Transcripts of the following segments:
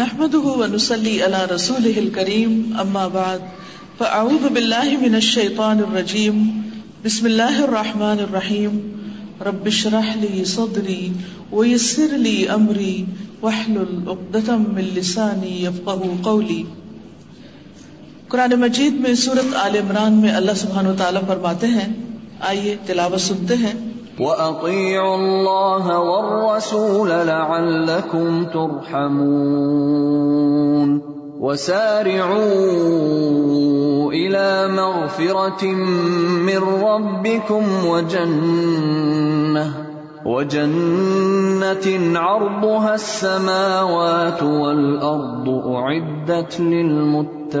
نحمده ونسلي على رسوله الكريم، أما بعد، فأعوذ بالله من الشيطان الرجيم. بسم الله الرحمن الرحيم. رب اشرح لي صدري ويسر لي أمري، واحلل عقدة من لساني يفقه قولي. قرآن مجید میں سورت آل عمران میں اللہ سبحانہ وتعالی فرماتے ہیں، آئیے تلاوت سنتے ہیں۔ وَأَطِيعُوا اللَّهَ وَالرَّسُولَ لَعَلَّكُمْ تُرْحَمُونَ وَسَارِعُوا إِلَى مَغْفِرَةٍ مِّن رَّبِّكُمْ وَجَنَّةٍ وجنة عرضها السماوات والأرض أعدت للمتقين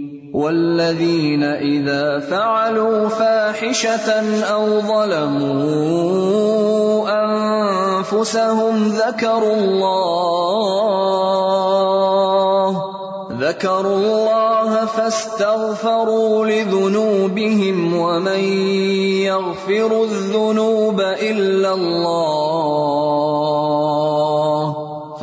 والذين اذا فعلوا فاحشه او ظلموا انفسهم ذكروا الله ذكروا الله فاستغفروا لذنوبهم ومن يغفر الذنوب الا الله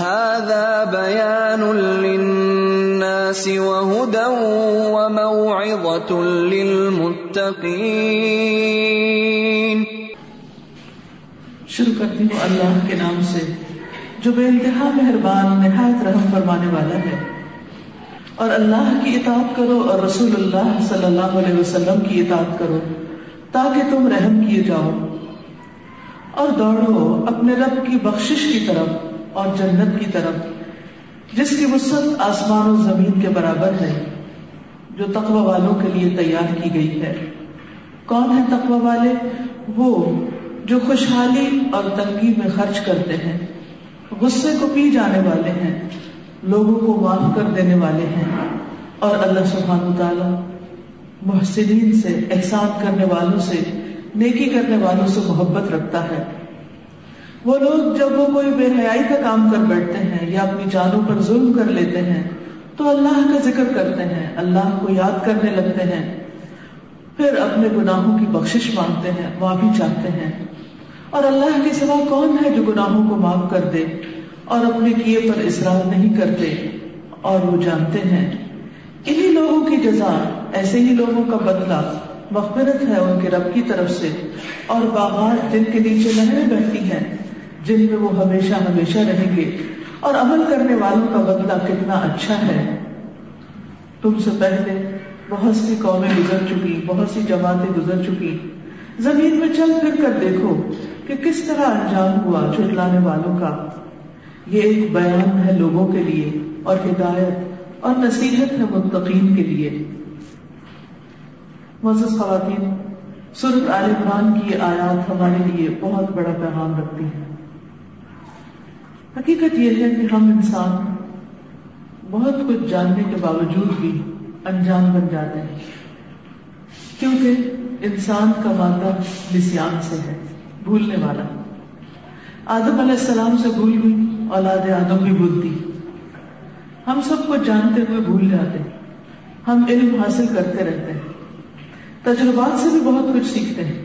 هذا بيان للناس وهدى وموعظة للمتقين. شروع کرتی ہوں اللہ کے نام سے، جو بے انتہا مہربان، نہایت رحم فرمانے والا ہے۔ اور اللہ کی اطاعت کرو اور رسول اللہ صلی اللہ علیہ وسلم کی اطاعت کرو، تاکہ تم رحم کیے جاؤ۔ اور دوڑو اپنے رب کی بخشش کی طرف۔ اور جنت کی طرف، جس کی وسط آسمان و زمین کے برابر ہے، جو تقوی والوں کے لیے تیار کی گئی ہے۔ کون ہے تقوی والے؟ وہ جو خوشحالی اور تنگی میں خرچ کرتے ہیں، غصے کو پی جانے والے ہیں، لوگوں کو معاف کر دینے والے ہیں، اور اللہ سبحانہ تعالی محسنین سے، احسان کرنے والوں سے، نیکی کرنے والوں سے محبت رکھتا ہے۔ وہ لوگ جب وہ کوئی بے حیائی کا کام کر بیٹھتے ہیں یا اپنی جانوں پر ظلم کر لیتے ہیں، تو اللہ کا ذکر کرتے ہیں، اللہ کو یاد کرنے لگتے ہیں۔ پھر اپنے گناہوں کی بخشش مانگتے ہیں، معافی چاہتے ہیں۔ اور اللہ کے سوا کون ہے جو گناہوں کو معاف کر دے اور اپنے کیے پر اصرار نہیں کرتے؟ اور وہ جانتے ہیں۔ انہی لوگوں کی جزا، ایسے ہی لوگوں کا بدلہ۔ مغفرت ہے ان کے رب کی طرف سے اور باغات جن کے نیچے نہریں بہتی ہیں۔ جن میں وہ ہمیشہ ہمیشہ رہیں گے اور عمل کرنے والوں کا بدلہ کتنا اچھا ہے۔ تم سے پہلے بہت سی قومیں گزر چکی بہت سی جماعتیں گزر چکی زمین میں چل پھر کر دیکھو کہ کس طرح انجام ہوا چھٹلانے والوں کا۔ یہ ایک بیان ہے لوگوں کے لیے اور ہدایت اور نصیحت ہے متقین کے لیے۔ معزز خواتین سرخ عال عمران کی یہ آیات ہمارے لیے بہت بڑا پیغام رکھتی ہیں۔ حقیقت یہ ہے کہ ہم انسان بہت کچھ جاننے کے باوجود بھی انجان بن جاتے ہیں، کیونکہ انسان کا مادہ نسیان سے ہے، بھولنے والا۔ آدم علیہ السلام سے بھول گئی، اولاد آدم بھی بھولتی ہم سب کو جانتے ہوئے بھول جاتے ہیں، ہم علم حاصل کرتے رہتے ہیں۔ تجربات سے بھی بہت کچھ سیکھتے ہیں۔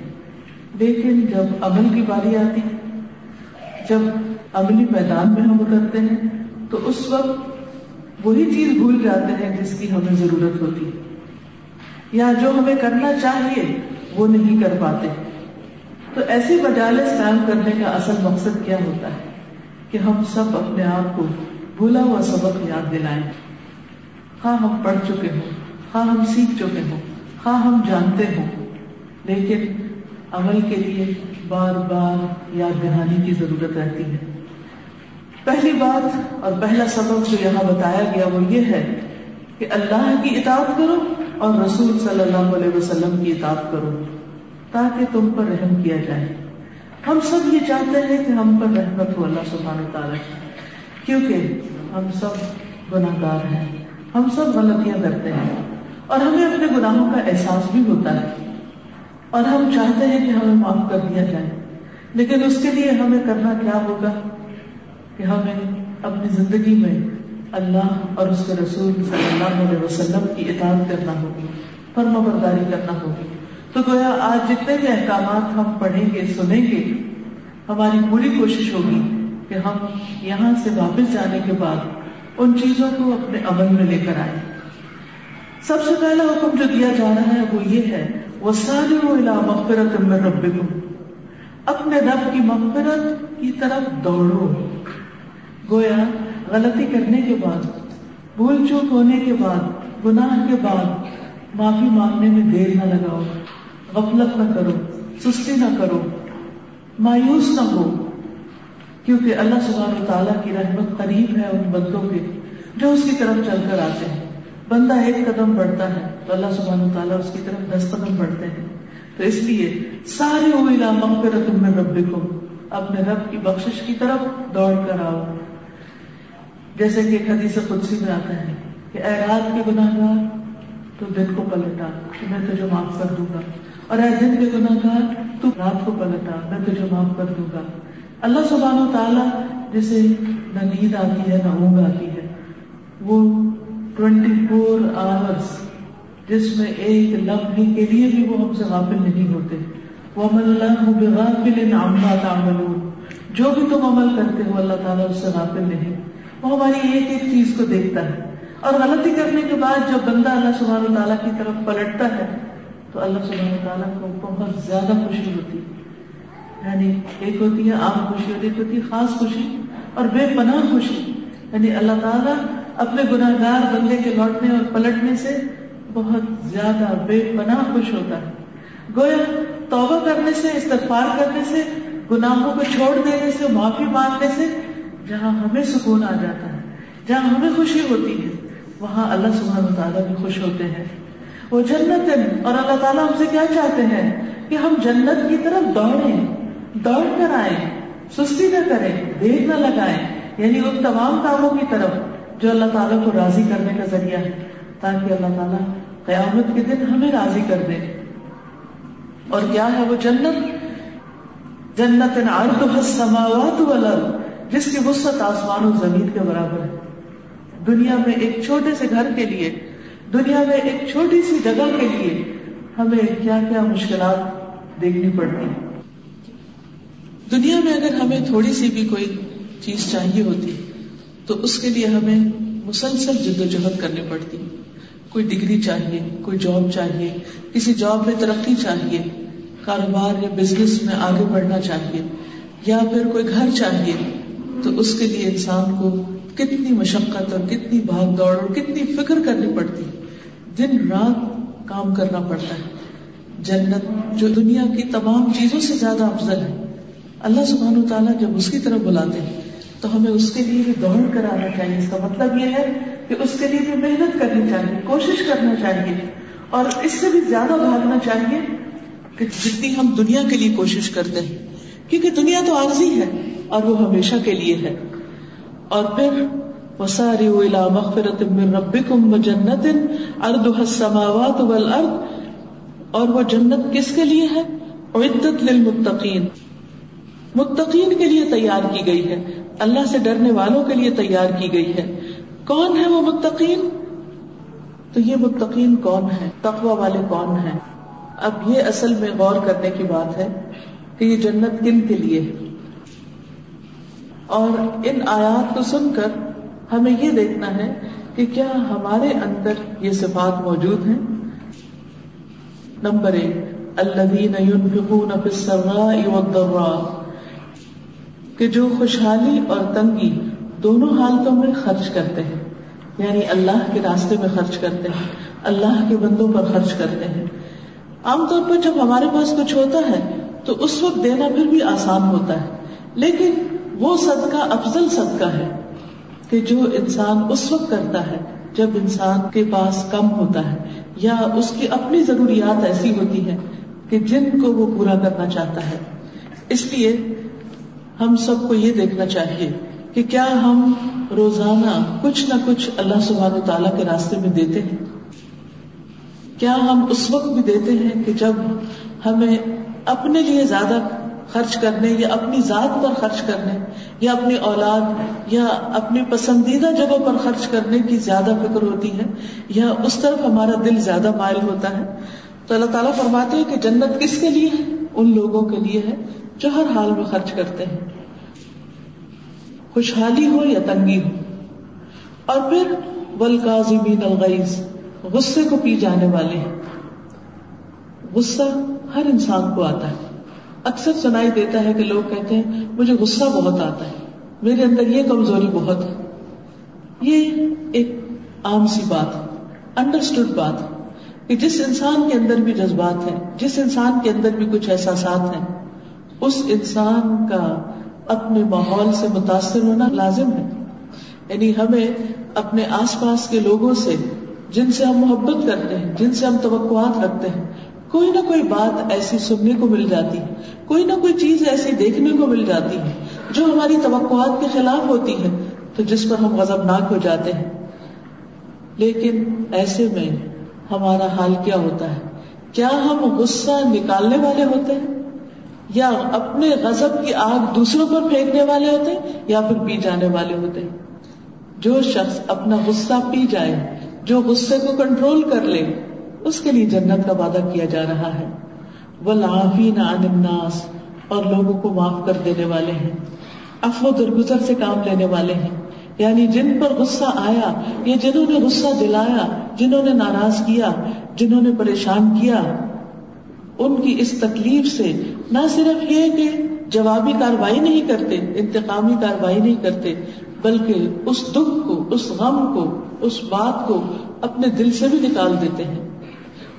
لیکن جب عمل کی باری آتی، جب عملی میدان میں ہم اترتے ہیں، تو اس وقت وہی چیز بھول جاتے ہیں جس کی ہمیں ضرورت ہوتی ہے۔ یا جو ہمیں کرنا چاہیے، وہ نہیں کر پاتے۔ تو ایسی مجالس قائم کرنے کا اصل مقصد کیا ہوتا ہے؟ کہ ہم سب اپنے آپ کو بھولا ہوا سبق یاد دلائیں۔ ہاں ہم پڑھ چکے ہوں۔ ہاں ہم سیکھ چکے ہوں۔ ہاں ہم جانتے ہوں۔ لیکن عمل کے لیے بار بار یاد دہانی کی ضرورت رہتی ہے۔ پہلی بات اور پہلا سبق جو یہاں بتایا گیا وہ یہ ہے کہ اللہ کی اطاعت کرو اور رسول صلی اللہ علیہ وسلم کی اطاعت کرو تاکہ تم پر رحم کیا جائے۔ ہم سب یہ چاہتے ہیں کہ ہم پر رحمت ہو اللہ سبحانہ تعالیٰ کیونکہ ہم سب گناہ گار ہیں، ہم سب غلطیاں کرتے ہیں اور ہمیں اپنے گناہوں کا احساس بھی ہوتا ہے۔ اور ہم چاہتے ہیں کہ ہمیں معاف کر دیا جائے، لیکن اس کے لیے ہمیں کرنا کیا ہوگا؟ کہ ہمیں اپنی زندگی میں اللہ اور اس کے رسول صلی اللہ علیہ وسلم کی اطاعت کرنا ہوگی، فرما برداری کرنا ہوگی۔ تو گویا آج جتنے بھی احکامات ہم پڑھیں گے، سنیں گے، ہماری پوری کوشش ہوگی کہ ہم یہاں سے واپس جانے کے بعد ان چیزوں کو اپنے عمل میں لے کر آئیں۔ سب سے پہلا حکم جو دیا جا رہا ہے، وہ یہ ہے وہ سارے مغفرت میں رب اپنے رب کی مغفرت کی طرف دوڑو۔ گویا غلطی کرنے کے بعد، بھول چوک ہونے کے بعد، گناہ کے بعد معافی مانگنے میں دیر نہ لگاؤ، غفلت نہ کرو، سستی نہ کرو، مایوس نہ ہو۔ کیونکہ اللہ سبحانہ و تعالیٰ کی رحمت قریب ہے ان بندوں کے جو اس کی طرف چل کر آتے ہیں۔ بندہ ایک قدم بڑھتا ہے تو اللہ سبحانہ و تعالیٰ اس کی طرف دس قدم بڑھتے ہیں۔ تو اس لیے سارے مغفرت من ربکم، اپنے رب کی بخشش کی طرف دوڑ کر آؤ۔ جیسے کہ ایک حدیث قدسی میں آتا ہے کہ اے رات کے گناہ گار تو دن کو پلٹا، میں تجھے معاف کر دوں گا۔ اور اے دن کے گناہ گار تو رات کو پلٹا، میں تجھے معاف کر دوں گا۔ اللہ سبحانہ و تعالیٰ جسے نہ نیند آتی ہے، نہ اونگ آتی ہے، وہ ٹوینٹی فور آورس جس میں ایک لمحے کے لیے بھی وہ ہم سے غافل نہیں ہوتے۔ وہ عمل اللہ بغافل عما تعملون۔ جو بھی تم عمل کرتے ہو، اللہ تعالیٰ اس سے غافل نہیں۔ وہ ہماری ایک ایک چیز کو دیکھتا ہے اور غلطی کرنے کے بعد جب بندہ اللہ سبحانہ تعالیٰ کی طرف پلٹتا ہے، تو اللہ سبحانہ تعالیٰ کو بہت زیادہ خوشی ہوتی ہے۔ یعنی ایک ہوتی ہے، عام خوشی ہوتی ایک ہوتی ہے خاص خوشی، اور بے پناہ خوشی۔ یعنی اللہ تعالیٰ اپنے گناہ گار بندے کے لوٹنے اور پلٹنے سے بہت زیادہ بے پناہ خوش ہوتا ہے۔ گویا توبہ کرنے سے، استغفار کرنے سے، گناہوں کو چھوڑ دینے سے، معافی مانگنے سے جہاں ہمیں سکون آ جاتا ہے، جہاں ہمیں خوشی ہوتی ہے، وہاں اللہ سبحانہ تعالیٰ بھی خوش ہوتے ہیں۔ وہ جنت اور اللہ تعالیٰ ہم سے کیا چاہتے ہیں؟ کہ ہم جنت کی طرف دوڑیں، دوڑ کر آئیں، سستی نہ کریں دیر نہ لگائیں یعنی ان تمام کاموں کی طرف جو اللہ تعالیٰ کو راضی کرنے کا ذریعہ ہے، تاکہ اللہ تعالیٰ قیامت کے دن ہمیں راضی کر دے۔ اور کیا ہے وہ جنت؟ جنت السماوات والارض۔ جس کی وسط آسمان و زمین کے برابر ہے۔ دنیا میں ایک چھوٹے سے گھر کے لیے، دنیا میں ایک چھوٹی سی جگہ کے لیے ہمیں کیا کیا مشکلات دیکھنی پڑتی ہیں۔ دنیا میں اگر ہمیں تھوڑی سی بھی کوئی چیز چاہیے ہوتی، تو اس کے لیے ہمیں مسلسل جد و جہد کرنی پڑتی۔ کوئی ڈگری چاہیے، کوئی جاب چاہیے، کسی جاب میں ترقی چاہیے، کاروبار یا بزنس میں آگے بڑھنا چاہیے، یا پھر کوئی گھر چاہیے۔ تو اس کے لیے انسان کو کتنی مشقت اور کتنی بھاگ دوڑ اور کتنی فکر کرنی پڑتی دن رات کام کرنا پڑتا ہے۔ جنت جو دنیا کی تمام چیزوں سے زیادہ افضل ہے۔ اللہ سبحان تعالیٰ جب اس کی طرف بلاتے ہیں تو ہمیں اس کے لیے بھی دوڑ کر آنا چاہیے۔ اس کا مطلب یہ ہے کہ اس کے لیے بھی محنت کرنی چاہیے، کوشش کرنا چاہیے۔ اور اس سے بھی زیادہ بھاگنا چاہیے کہ جتنی ہم دنیا کے لیے کوشش کرتے ہیں۔ کیونکہ دنیا تو عارضی ہے۔ اور وہ ہمیشہ کے لیے ہے۔ اور پھر وساری مغفرت من ربکم و جنت اردها السماوات والارض اور وہ جنت کس کے لیے ہے؟ عدت للمتقین متقین کے لیے تیار کی گئی ہے۔ اللہ سے ڈرنے والوں کے لیے تیار کی گئی ہے۔ کون ہے وہ متقین؟ تو یہ متقین کون ہے؟ تقوی والے کون ہیں؟ اب یہ اصل میں غور کرنے کی بات ہے کہ یہ جنت کن کے لیے ہے؟ اور ان آیات کو سن کر ہمیں یہ دیکھنا ہے کہ کیا ہمارے اندر یہ صفات موجود ہیں؟ نمبر ایک کہ جو خوشحالی اور تنگی دونوں حالتوں میں خرچ کرتے ہیں یعنی اللہ کے راستے میں خرچ کرتے ہیں، اللہ کے بندوں پر خرچ کرتے ہیں۔ عام طور پر جب ہمارے پاس کچھ ہوتا ہے، تو اس وقت دینا پھر بھی آسان ہوتا ہے۔ لیکن وہ صدقہ افضل صدقہ ہے کہ جو انسان اس وقت کرتا ہے جب انسان کے پاس کم ہوتا ہے یا اس کی اپنی ضروریات ایسی ہوتی ہے کہ جن کو وہ پورا کرنا چاہتا ہے۔ اس لیے ہم سب کو یہ دیکھنا چاہیے کہ کیا ہم روزانہ کچھ نہ کچھ اللہ سبحانہ تعالیٰ کے راستے میں دیتے ہیں؟ کیا ہم اس وقت بھی دیتے ہیں کہ جب ہمیں اپنے لیے زیادہ خرچ کرنے یا اپنی ذات پر خرچ کرنے یا اپنی اولاد یا اپنی پسندیدہ جگہوں پر خرچ کرنے کی زیادہ فکر ہوتی ہے یا اس طرف ہمارا دل زیادہ مائل ہوتا ہے، تو اللہ تعالیٰ فرماتے ہیں کہ جنت کس کے لیے ہے؟ ان لوگوں کے لیے ہے جو ہر حال میں خرچ کرتے ہیں۔ خوشحالی ہو یا تنگی ہو۔ اور پھر بل الغیظ، غصے کو پی جانے والے ہیں۔ غصہ ہر انسان کو آتا ہے۔ اکثر سنائی دیتا ہے کہ لوگ کہتے ہیں، مجھے غصہ بہت آتا ہے۔ میرے اندر یہ کمزوری بہت ہے۔ یہ ایک عام سی بات ہے انڈرسٹوڈ بات کہ جس انسان کے اندر بھی جذبات ہیں، جس انسان کے اندر بھی کچھ احساسات ہیں، اس انسان کا اپنے ماحول سے متاثر ہونا لازم ہے۔ یعنی ہمیں اپنے آس پاس کے لوگوں سے، جن سے ہم محبت کرتے ہیں، جن سے ہم توقعات رکھتے ہیں کوئی نہ کوئی بات ایسی سننے کو مل جاتی ہے۔ کوئی نہ کوئی چیز ایسی دیکھنے کو مل جاتی ہے جو ہماری توقعات کے خلاف ہوتی ہے۔ تو جس پر ہم غضب ناک ہو جاتے ہیں۔ لیکن ایسے میں ہمارا حال کیا ہوتا ہے؟ کیا ہم غصہ نکالنے والے ہوتے ہیں؟ یا اپنے غضب کی آگ دوسروں پر پھینکنے والے ہوتے ہیں یا پھر پی جانے والے ہوتے ہیں؟ جو شخص اپنا غصہ پی جائے، جو غصے کو کنٹرول کر لے اس کے لیے جنت کا وعدہ کیا جا رہا ہے۔ وہ عن الناس، اور لوگوں کو معاف کر دینے والے ہیں۔ افو درگزر سے کام لینے والے ہیں۔ یعنی جن پر غصہ آیا یا جنہوں نے غصہ دلایا، جنہوں نے ناراض کیا، جنہوں نے پریشان کیا، ان کی اس تکلیف سے نہ صرف یہ کہ جوابی کاروائی نہیں کرتے، انتقامی کاروائی نہیں کرتے، بلکہ اس دکھ کو، اس غم کو، اس بات کو اپنے دل سے بھی نکال دیتے ہیں۔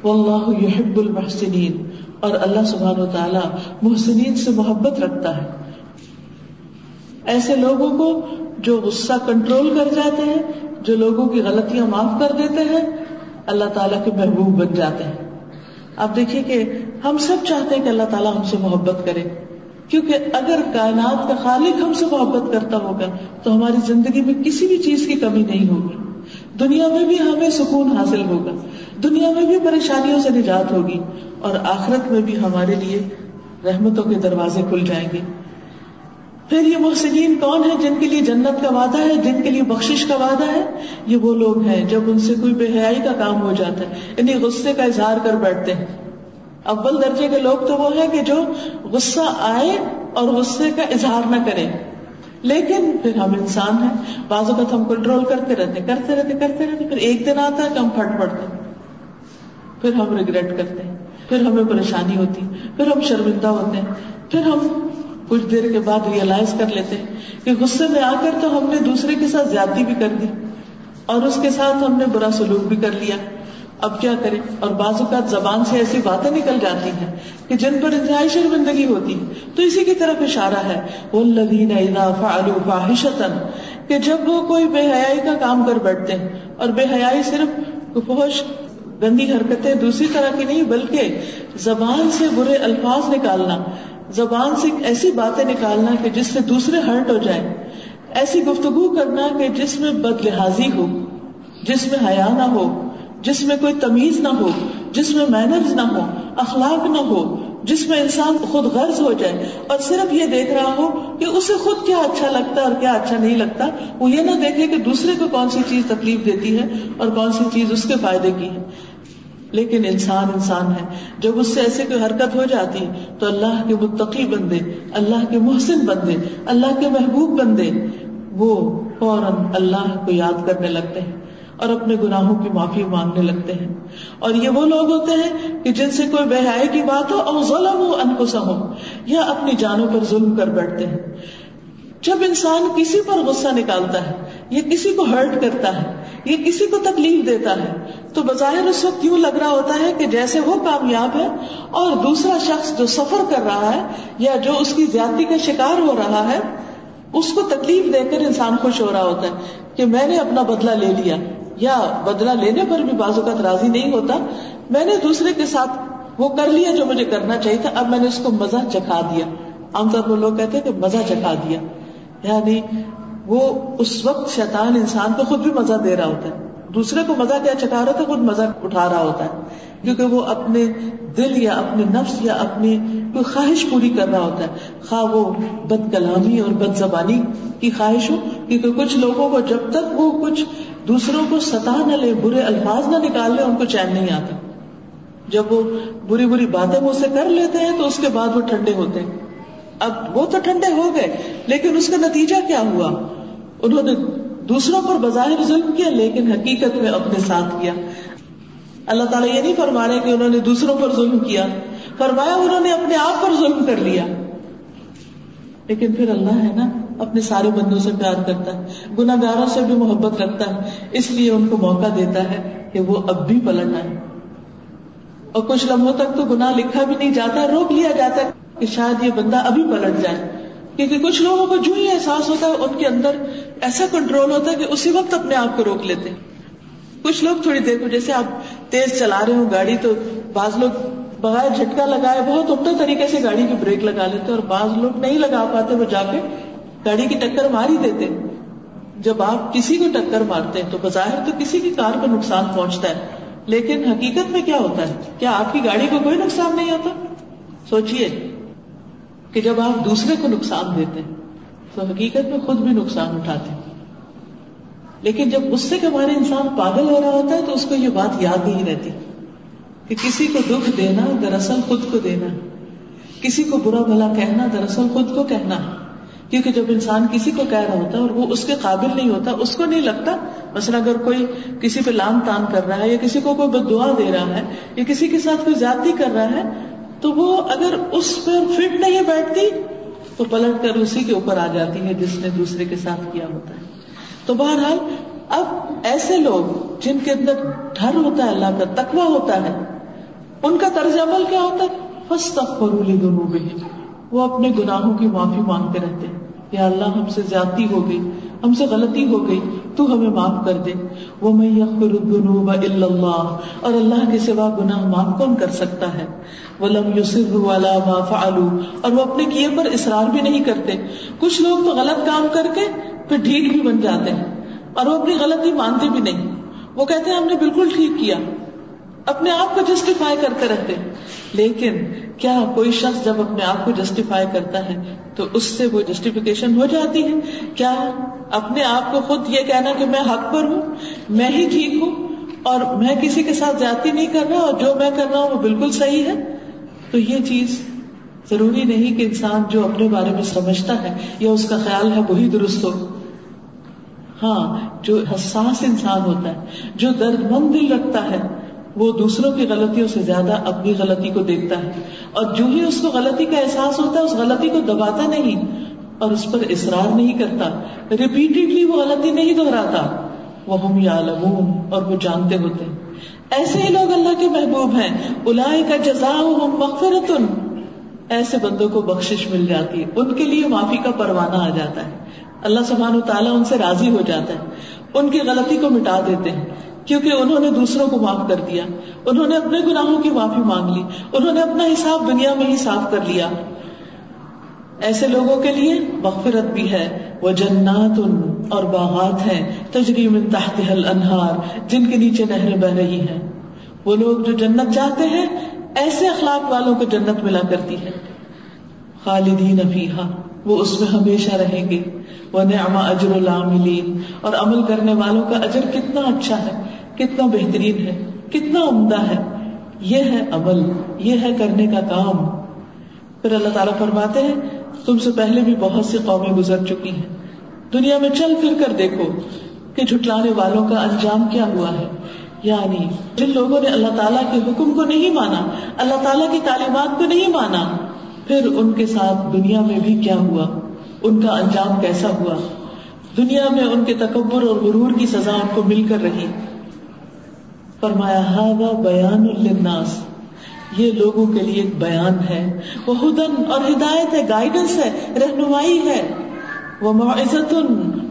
واللہ یحب المحسنین۔ اور اللہ سبحانہ و تعالی محسنین سے محبت رکھتا ہے۔ ایسے لوگوں کو جو غصہ کنٹرول کر جاتے ہیں، جو لوگوں کی غلطیاں معاف کر دیتے ہیں، اللہ تعالیٰ کے محبوب بن جاتے ہیں۔ آپ دیکھیے کہ ہم سب چاہتے ہیں کہ اللہ تعالیٰ ہم سے محبت کرے۔ کیونکہ اگر کائنات کا خالق ہم سے محبت کرتا ہوگا، تو ہماری زندگی میں کسی بھی چیز کی کمی نہیں ہوگی۔ دنیا میں بھی ہمیں سکون حاصل ہوگا، دنیا میں بھی پریشانیوں سے نجات ہوگی، اور آخرت میں بھی ہمارے لیے رحمتوں کے دروازے کھل جائیں گے۔ پھر یہ محسنین کون ہے جن کے لیے جنت کا وعدہ ہے، جن کے لیے بخشش کا وعدہ ہے؟ یہ وہ لوگ ہیں جب ان سے کوئی بے حیائی کا کام ہو جاتا ہے یعنی غصے کا اظہار کر بیٹھتے ہیں۔ اول درجے کے لوگ تو وہ ہیں کہ جو غصہ آئے اور غصے کا اظہار نہ کرے لیکن پھر ہم انسان ہیں، بعض اوقات ہم کنٹرول کرتے رہتے کرتے رہتے کرتے رہتے، پھر ایک دن آتا ہے کہ ہم پھٹ پڑتے ہیں۔ پھر ہم ریگریٹ کرتے ہیں، پھر ہمیں پریشانی ہوتی پھر ہم شرمندہ ہوتے ہیں۔ پھر ہم کچھ دیر کے بعد ریئلائز کر لیتے ہیں کہ غصے میں آ کر تو ہم نے دوسرے کے ساتھ زیادتی بھی کر دی اور اس کے ساتھ ہم نے برا سلوک بھی کر لیا۔ اب کیا کریں؟ اور بعض اوقات زبان سے ایسی باتیں نکل جاتی ہیں کہ جن پر انتہائی شرمندگی ہوتی ہے۔ تو اسی کی طرف اشارہ ہے۔ وہ لدین فاحشتن کہ جب وہ کوئی بے حیائی کا کام کر بیٹھتے ہیں، اور بے حیائی صرف فوش گندی حرکتیں دوسری طرح کی نہیں، بلکہ زبان سے برے الفاظ نکالنا، زبان سے ایسی باتیں نکالنا کہ جس سے دوسرے ہرٹ ہو جائیں۔ ایسی گفتگو کرنا کہ جس میں بد لحاظی ہو، جس میں حیا نہ ہو۔ جس میں کوئی تمیز نہ ہو، جس میں مینرز نہ ہو، اخلاق نہ ہو، جس میں انسان خود غرض ہو جائے اور صرف یہ دیکھ رہا ہو کہ اسے خود کیا اچھا لگتا ہے اور کیا اچھا نہیں لگتا، وہ یہ نہ دیکھے کہ دوسرے کو کون سی چیز تکلیف دیتی ہے اور کون سی چیز اس کے فائدے کی ہے۔ لیکن انسان انسان ہے، جب اس سے ایسے کوئی حرکت ہو جاتی تو اللہ کے متقی بندے، اللہ کے محسن بندے، اللہ کے محبوب بندے وہ فوراً اللہ کو یاد کرنے لگتے ہیں۔ اور اپنے گناہوں کی معافی مانگنے لگتے ہیں۔ اور یہ وہ لوگ ہوتے ہیں کہ جن سے کوئی بہائی کی بات ہو اور ظلم ہو ان کو یا اپنی جانوں پر ظلم کر بیٹھتے ہیں۔ جب انسان کسی پر غصہ نکالتا ہے، یا کسی کو ہرٹ کرتا ہے، یا کسی کو تکلیف دیتا ہے، تو بظاہر اس وقت یوں لگ رہا ہوتا ہے کہ جیسے وہ کامیاب ہے اور دوسرا شخص جو سفر کر رہا ہے، یا جو اس کی زیادتی کا شکار ہو رہا ہے، اس کو تکلیف دے کر انسان خوش ہو رہا ہوتا ہے کہ میں نے اپنا بدلہ لے لیا۔ یا بدلہ لینے پر بھی بعض اوقات راضی نہیں ہوتا، میں نے دوسرے کے ساتھ وہ کر لیا جو مجھے کرنا چاہیے تھا، اب میں نے اس کو مزہ چکھا دیا۔ عام طور پر لوگ کہتے ہیں کہ مزہ چکھا دیا۔ یعنی وہ اس وقت شیطان انسان کو خود بھی مزہ دے رہا ہوتا ہے۔ دوسرے کو مزہ کیا چکھا رہا تھا خود مزہ اٹھا رہا ہوتا ہے۔ کیونکہ وہ اپنے دل یا اپنے نفس یا اپنی کوئی خواہش پوری کر رہا ہوتا ہے۔ خواہ وہ بد کلامی اور بد زبانی کی خواہش ہو، کیونکہ کچھ لوگوں کو جب تک وہ کچھ دوسروں کو ستا نہ لے، برے الفاظ نہ نکال لے، ان کو چین نہیں آتا۔ جب وہ بری بری باتیں مجھ سے کر لیتے ہیں تو اس کے بعد وہ ٹھنڈے ہوتے ہیں۔ اب وہ تو ٹھنڈے ہو گئے، لیکن اس کا نتیجہ کیا ہوا؟ انہوں نے دوسروں پر بظاہر ظلم کیا، لیکن حقیقت میں اپنے ساتھ کیا۔ اللہ تعالیٰ یہ نہیں فرما رہے کہ انہوں نے دوسروں پر ظلم کیا۔ فرمایا انہوں نے اپنے آپ پر ظلم کر لیا۔ لیکن پھر اللہ ہے نا۔ اپنے سارے بندوں سے پیار کرتا ہے گناہ گاروں سے بھی محبت رکھتا ہے، اس لیے ان کو موقع دیتا ہے کہ وہ اب بھی پلٹ آئے اور کچھ لمحوں تک تو گناہ لکھا بھی نہیں جاتا، روک لیا جاتا ہے کہ شاید یہ بندہ ابھی پلٹ جائے۔ کیونکہ کچھ لوگوں کو جو ہی احساس ہوتا ہے، ان کے اندر ایسا کنٹرول ہوتا ہے کہ اسی وقت اپنے آپ کو روک لیتے۔ کچھ لوگ تھوڑی دیر کو، جیسے آپ تیز چلا رہے ہو گاڑی، تو بعض لوگ بغیر جھٹکا لگائے بہت عمدہ طریقے سے گاڑی کی بریک لگا لیتے اور بعض لوگ نہیں لگا پاتے وہ جا کے گاڑی کی ٹکر مار ہی دیتے جب آپ کسی کو ٹکر مارتے ہیں تو بظاہر تو کسی کی کار کو نقصان پہنچتا ہے۔ لیکن حقیقت میں کیا ہوتا ہے؟ کیا آپ کی گاڑی کو کوئی نقصان نہیں ہوتا؟ سوچئے کہ جب آپ دوسرے کو نقصان دیتے ہیں تو حقیقت میں خود بھی نقصان اٹھاتے ہیں۔ لیکن جب غصے کے بارے انسان پاگل ہو رہا ہوتا ہے تو اس کو یہ بات یاد نہیں رہتی کہ کسی کو دکھ دینا دراصل خود کو دینا کسی کو برا بھلا کہنا دراصل خود کو کہنا کیونکہ جب انسان کسی کو کہہ رہا ہوتا ہے اور وہ اس کے قابل نہیں ہوتا، اس کو نہیں لگتا، مثلا اگر کوئی کسی پہ لان تان کر رہا ہے یا کسی کو کوئی بد دعا دے رہا ہے یا کسی کے ساتھ کوئی زیادتی کر رہا ہے، تو وہ اگر اس پر فٹ نہیں بیٹھتی، تو پلٹ کر اسی کے اوپر آ جاتی ہے جس نے دوسرے کے ساتھ کیا ہوتا ہے۔ تو بہرحال، اب ایسے لوگ جن کے اندر ڈر ہوتا ہے، اللہ کا تکوا ہوتا ہے، ان کا طرز عمل کیا ہوتا ہے؟ وہ اپنے گناہوں کی معافی مانگتے رہتے ہیں۔ یا اللہ ہم سے زیادتی ہو گئی، ہم سے غلطی ہو گئی، تو ہمیں معاف کر دے۔ وہ میں یقر الذنوب الا اللہ اور اللہ کے سوا گناہ معاف کون کر سکتا ہے؟ ولم يصروا على ما فعلوا، اور وہ اپنے کیے پر اصرار بھی نہیں کرتے۔ کچھ لوگ تو غلط کام کر کے پھر ڈھیٹ بھی بن جاتے ہیں، اور وہ اپنی غلطی مانتے بھی نہیں۔ وہ کہتے ہیں ہم نے بالکل ٹھیک کیا، اپنے آپ کو جسٹیفائی کرتے رہتے لیکن کیا کوئی شخص جب اپنے آپ کو جسٹیفائی کرتا ہے تو اس سے وہ جسٹیفیکیشن ہو جاتی ہے؟ کیا اپنے آپ کو خود یہ کہنا کہ میں حق پر ہوں، میں ہی ٹھیک ہوں اور میں کسی کے ساتھ جاتی نہیں کر رہا اور جو میں کر رہا ہوں وہ بالکل صحیح ہے؟ تو یہ چیز ضروری نہیں کہ انسان جو اپنے بارے میں سمجھتا ہے یا اس کا خیال ہے وہی درست ہو۔ ہاں جو حساس انسان ہوتا ہے، جو درد مند دل رکھتا ہے وہ دوسروں کی غلطیوں سے زیادہ اپنی غلطی کو دیکھتا ہے۔ اور جو ہی اس کو غلطی کا احساس ہوتا ہے، اس غلطی کو دباتا نہیں اور اس پر اصرار نہیں کرتا۔ ریپیٹڈلی وہ غلطی نہیں دہراتا۔ وہ ہم یا اور وہ جانتے ہوتے ایسے ہی لوگ اللہ کے محبوب ہیں۔ الاائے کا جزا مغفرت ایسے بندوں کو بخشش مل جاتی ہے۔ ان کے لیے معافی کا پروانہ آ جاتا ہے۔ اللہ سبحانہ و تعالیٰ ان سے راضی ہو جاتا ہے۔ ان کی غلطی کو مٹا دیتے ہیں۔ کیونکہ انہوں نے دوسروں کو معاف کر دیا۔ انہوں نے اپنے گناہوں کی معافی مانگ لی۔ انہوں نے اپنا حساب دنیا میں ہی صاف کر لیا۔ ایسے لوگوں کے لیے مغفرت بھی ہے۔ وہ جنات اور باغات ہیں۔ تجری من تحت انہار جن کے نیچے نہریں بہ رہی ہیں۔ وہ لوگ جو جنت چاہتے ہیں، ایسے اخلاق والوں کو جنت ملا کرتی ہے۔ خالدین افیحا وہ اس میں ہمیشہ رہیں گے۔ وہ نعما اجر العاملین اور عمل کرنے والوں کا اجر کتنا اچھا ہے، کتنا بہترین ہے، کتنا عمدہ ہے۔ یہ ہے عمل، یہ ہے کرنے کا کام۔ پھر اللہ تعالیٰ فرماتے ہیں، تم سے پہلے بھی بہت سی قومیں گزر چکی ہیں۔ دنیا میں چل پھر کر دیکھو کہ جھٹلانے والوں کا انجام کیا ہوا ہے۔ یعنی جن لوگوں نے اللہ تعالیٰ کے حکم کو نہیں مانا، اللہ تعالیٰ کی تعلیمات کو نہیں مانا پھر ان کے ساتھ دنیا میں بھی کیا ہوا؟ ان کا انجام کیسا ہوا؟ دنیا میں ان کے تکبر اور غرور کی سزا ان کو مل کر رہی۔ فرمایا بیان الناس یہ لوگوں کے لیے ایک بیان ہے۔ وہ ہدن اور ہدایت ہے گائیڈنس ہے، رہنمائی ہے۔ وہ معزت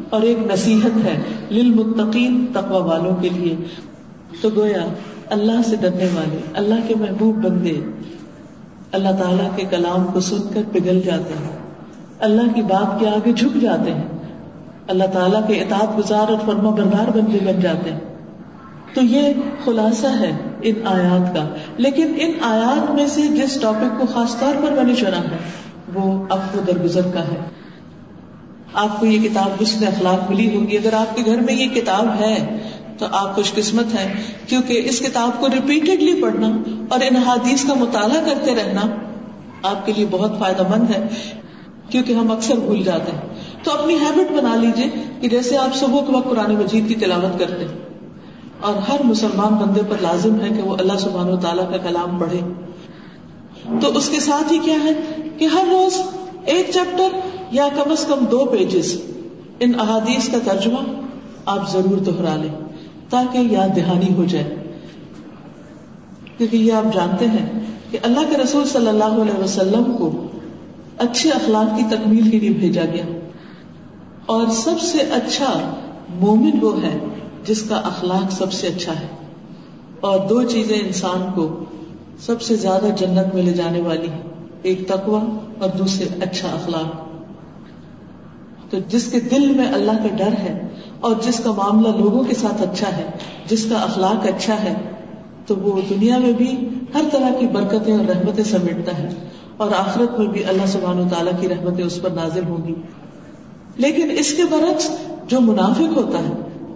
اور ایک نصیحت ہے للمتقین تقوی والوں کے لیے۔ تو گویا، اللہ سے ڈرنے والے، اللہ کے محبوب بندے اللہ تعالیٰ کے کلام کو سن کر پگھل جاتے ہیں۔ اللہ کی بات کے آگے جھک جاتے ہیں۔ اللہ تعالیٰ کے اطاعت گزار اور فرما بردار بندے بن جاتے ہیں۔ تو یہ خلاصہ ہے ان آیات کا۔ لیکن ان آیات میں سے جس ٹاپک کو خاص طور پر بنی چنا ہے، وہ اب کو درگزر کا ہے۔ آپ کو یہ کتاب حسن اخلاق ملی ہوگی اگر آپ کے گھر میں یہ کتاب ہے تو آپ خوش قسمت ہیں، کیونکہ اس کتاب کو ریپیٹڈلی پڑھنا اور ان حادیث کا مطالعہ کرتے رہنا آپ کے لیے بہت فائدہ مند ہے، کیونکہ ہم اکثر بھول جاتے ہیں۔ تو اپنی ہیبٹ بنا لیجیے کہ جیسے آپ صبح کے وقت قرآن مجید کی تلاوت کرتے ہیں اور ہر مسلمان بندے پر لازم ہے کہ وہ اللہ سبحانہ و تعالیٰ کا کلام پڑھے۔ تو اس کے ساتھ ہی کیا ہے کہ ہر روز ایک چیپٹر یا کم از کم دو پیجز ان احادیث کا ترجمہ آپ ضرور دوہرا لیں۔ تاکہ یاد دہانی ہو جائے۔ کیونکہ یہ آپ جانتے ہیں کہ اللہ کے رسول صلی اللہ علیہ وسلم کو اچھے اخلاق کی تکمیل کے لیے بھیجا گیا۔ اور سب سے اچھا مومن وہ ہے جس کا اخلاق سب سے اچھا ہے۔ اور دو چیزیں انسان کو سب سے زیادہ جنت میں لے جانے والی ہیں۔ ایک تقوی اور دوسرے اچھا اخلاق۔ تو جس کے دل میں اللہ کا ڈر ہے اور جس کا معاملہ لوگوں کے ساتھ اچھا ہے، جس کا اخلاق اچھا ہے، تو وہ دنیا میں بھی ہر طرح کی برکتیں اور رحمتیں سمیٹتا ہے اور آخرت میں بھی اللہ سبحانہ و تعالیٰ کی رحمتیں اس پر نازل ہوں گی۔ لیکن اس کے برعکس جو منافق ہوتا ہے،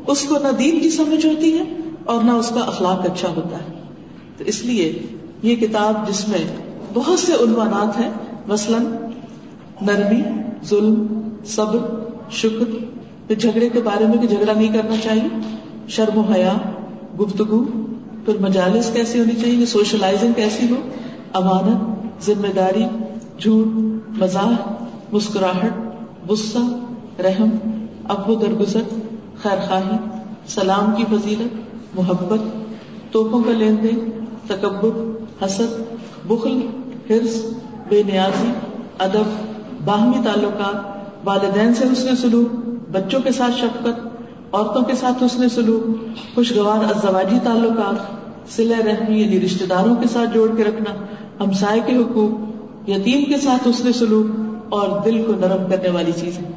اس کو نہ دین کی سمجھ ہوتی ہے اور نہ اس کا اخلاق اچھا ہوتا ہے۔ تو اس لیے یہ کتاب جس میں بہت سے عنوانات ہیں، مثلاً نرمی، ظلم، صبر، شکر پھر جھگڑے کے بارے میں کہ جھگڑا نہیں کرنا چاہیے۔ شرم و حیا، گفتگو، پھر مجالس کیسی ہونی چاہیے، سوشلائزنگ کیسی ہو؟ امانت، ذمہ داری، جھوٹ، مزاح، مسکراہٹ، غصہ، رحم، اب و درگزر، خیر خواہی، سلام کی فضیلت، محبت، توپوں کا لین دین، تکبر، حسد، بخل، حرص، بے نیازی، ادب، باہمی تعلقات، والدین سے حسن سلوک بچوں کے ساتھ شفقت، عورتوں کے ساتھ حسن سلوک، خوشگوار ازواجی تعلقات سلح رحمی یعنی رشتے داروں کے ساتھ جوڑ کے رکھنا، ہمسائے کے حقوق، یتیم کے ساتھ حسن سلوک اور دل کو نرم کرنے والی چیزیں۔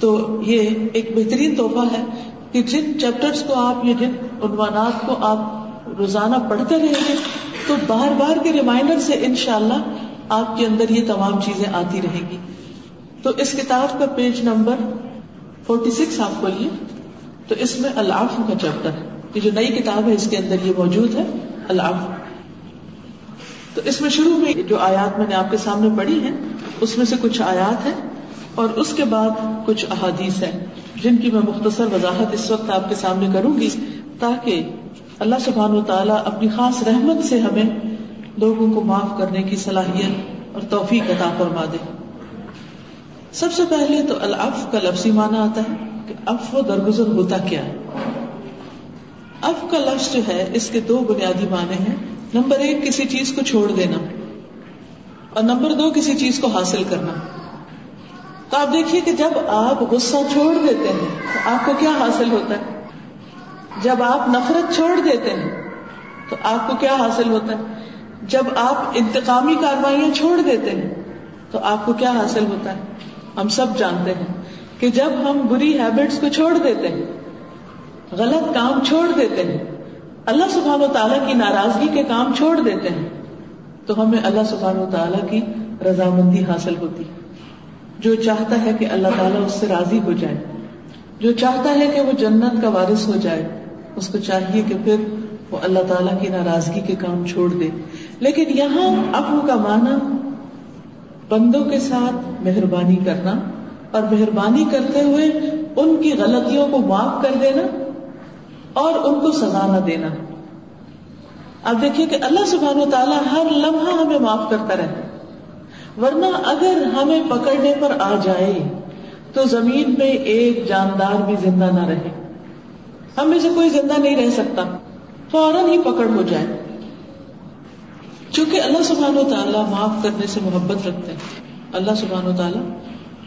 تو یہ ایک بہترین تحفہ ہے کہ جن چیپٹرس کو آپ یا جن عنوانات کو آپ روزانہ پڑھتے رہیں گے، تو بار بار کے ریمائنڈر سے انشاءاللہ آپ کے اندر یہ تمام چیزیں آتی رہیں گی۔ تو اس کتاب کا پیج نمبر فورٹی سکس آپ کھولیے تو اس میں العف کا چیپٹر ہے۔ یہ جو نئی کتاب ہے، اس کے اندر یہ موجود ہے۔ العف تو اس میں شروع میں جو آیات میں نے آپ کے سامنے پڑھی ہیں، اس میں سے کچھ آیات ہیں اور اس کے بعد کچھ احادیث ہیں، جن کی میں مختصر وضاحت اس وقت آپ کے سامنے کروں گی، تاکہ اللہ سبحان و تعالیٰ اپنی خاص رحمت سے ہمیں لوگوں کو معاف کرنے کی صلاحیت اور توفیق عطا فرما دے۔ سب سے پہلے تو الف کا لفظی معنی آتا ہے کہ اف و درگزر ہوتا کیا اف کا لفظ جو ہے، اس کے دو بنیادی معنی ہیں۔ نمبر ایک، کسی چیز کو چھوڑ دینا اور نمبر دو، کسی چیز کو حاصل کرنا۔ تو آپ دیکھیے کہ جب آپ غصہ چھوڑ دیتے ہیں، تو آپ کو کیا حاصل ہوتا ہے؟ جب آپ نفرت چھوڑ دیتے ہیں، تو آپ کو کیا حاصل ہوتا ہے؟ جب آپ انتقامی کاروائیاں چھوڑ دیتے ہیں، تو آپ کو کیا حاصل ہوتا ہے؟ ہم سب جانتے ہیں کہ جب ہم بری ہیبٹس کو چھوڑ دیتے ہیں، غلط کام چھوڑ دیتے ہیں، اللہ سبحان و تعالیٰ کی ناراضگی کے کام چھوڑ دیتے ہیں، تو ہمیں اللہ سبحان و تعالیٰ کی رضامندی حاصل ہوتی جو چاہتا ہے کہ اللہ تعالیٰ اس سے راضی ہو جائے، جو چاہتا ہے کہ وہ جنت کا وارث ہو جائے، اس کو چاہیے کہ پھر وہ اللہ تعالیٰ کی ناراضگی کے کام چھوڑ دے۔ لیکن یہاں ابو کا معنی بندوں کے ساتھ مہربانی کرنا اور مہربانی کرتے ہوئے ان کی غلطیوں کو معاف کر دینا اور ان کو سزا نہ دینا۔ اب دیکھیے کہ اللہ سبحان و تعالیٰ ہر لمحہ ہمیں معاف کرتا رہتا ورنہ اگر ہمیں پکڑنے پر آ جائے تو زمین پہ ایک جاندار بھی زندہ نہ رہے۔ ہم میں سے کوئی زندہ نہیں رہ سکتا۔ فوراً ہی پکڑ ہو جائے۔ چونکہ اللہ سبحان و تعالیٰ معاف کرنے سے محبت رکھتے ہیں۔ اللہ سبحان و تعالیٰ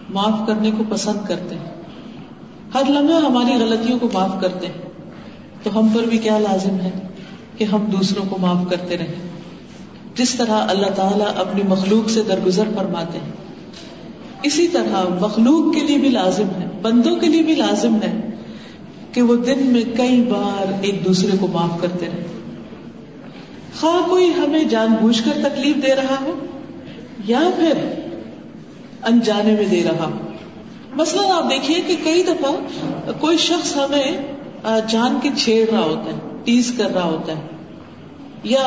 معاف کرنے کو پسند کرتے ہیں۔ ہر لمحہ ہماری غلطیوں کو معاف کرتے ہیں۔ تو ہم پر بھی کیا لازم ہے کہ ہم دوسروں کو معاف کرتے رہیں۔ جس طرح اللہ تعالیٰ اپنی مخلوق سے درگزر فرماتے ہیں، اسی طرح مخلوق کے لیے بھی لازم ہے، بندوں کے لیے بھی لازم ہے کہ وہ دن میں کئی بار ایک دوسرے کو معاف کرتے رہے خواہ کوئی ہمیں جان بوجھ کر تکلیف دے رہا ہو یا پھر انجانے میں دے رہا ہو۔ مثلاً آپ دیکھیے کہ کئی دفعہ کوئی شخص ہمیں جان کے چھیڑ رہا ہوتا ہے ٹیز کر رہا ہوتا ہے، یا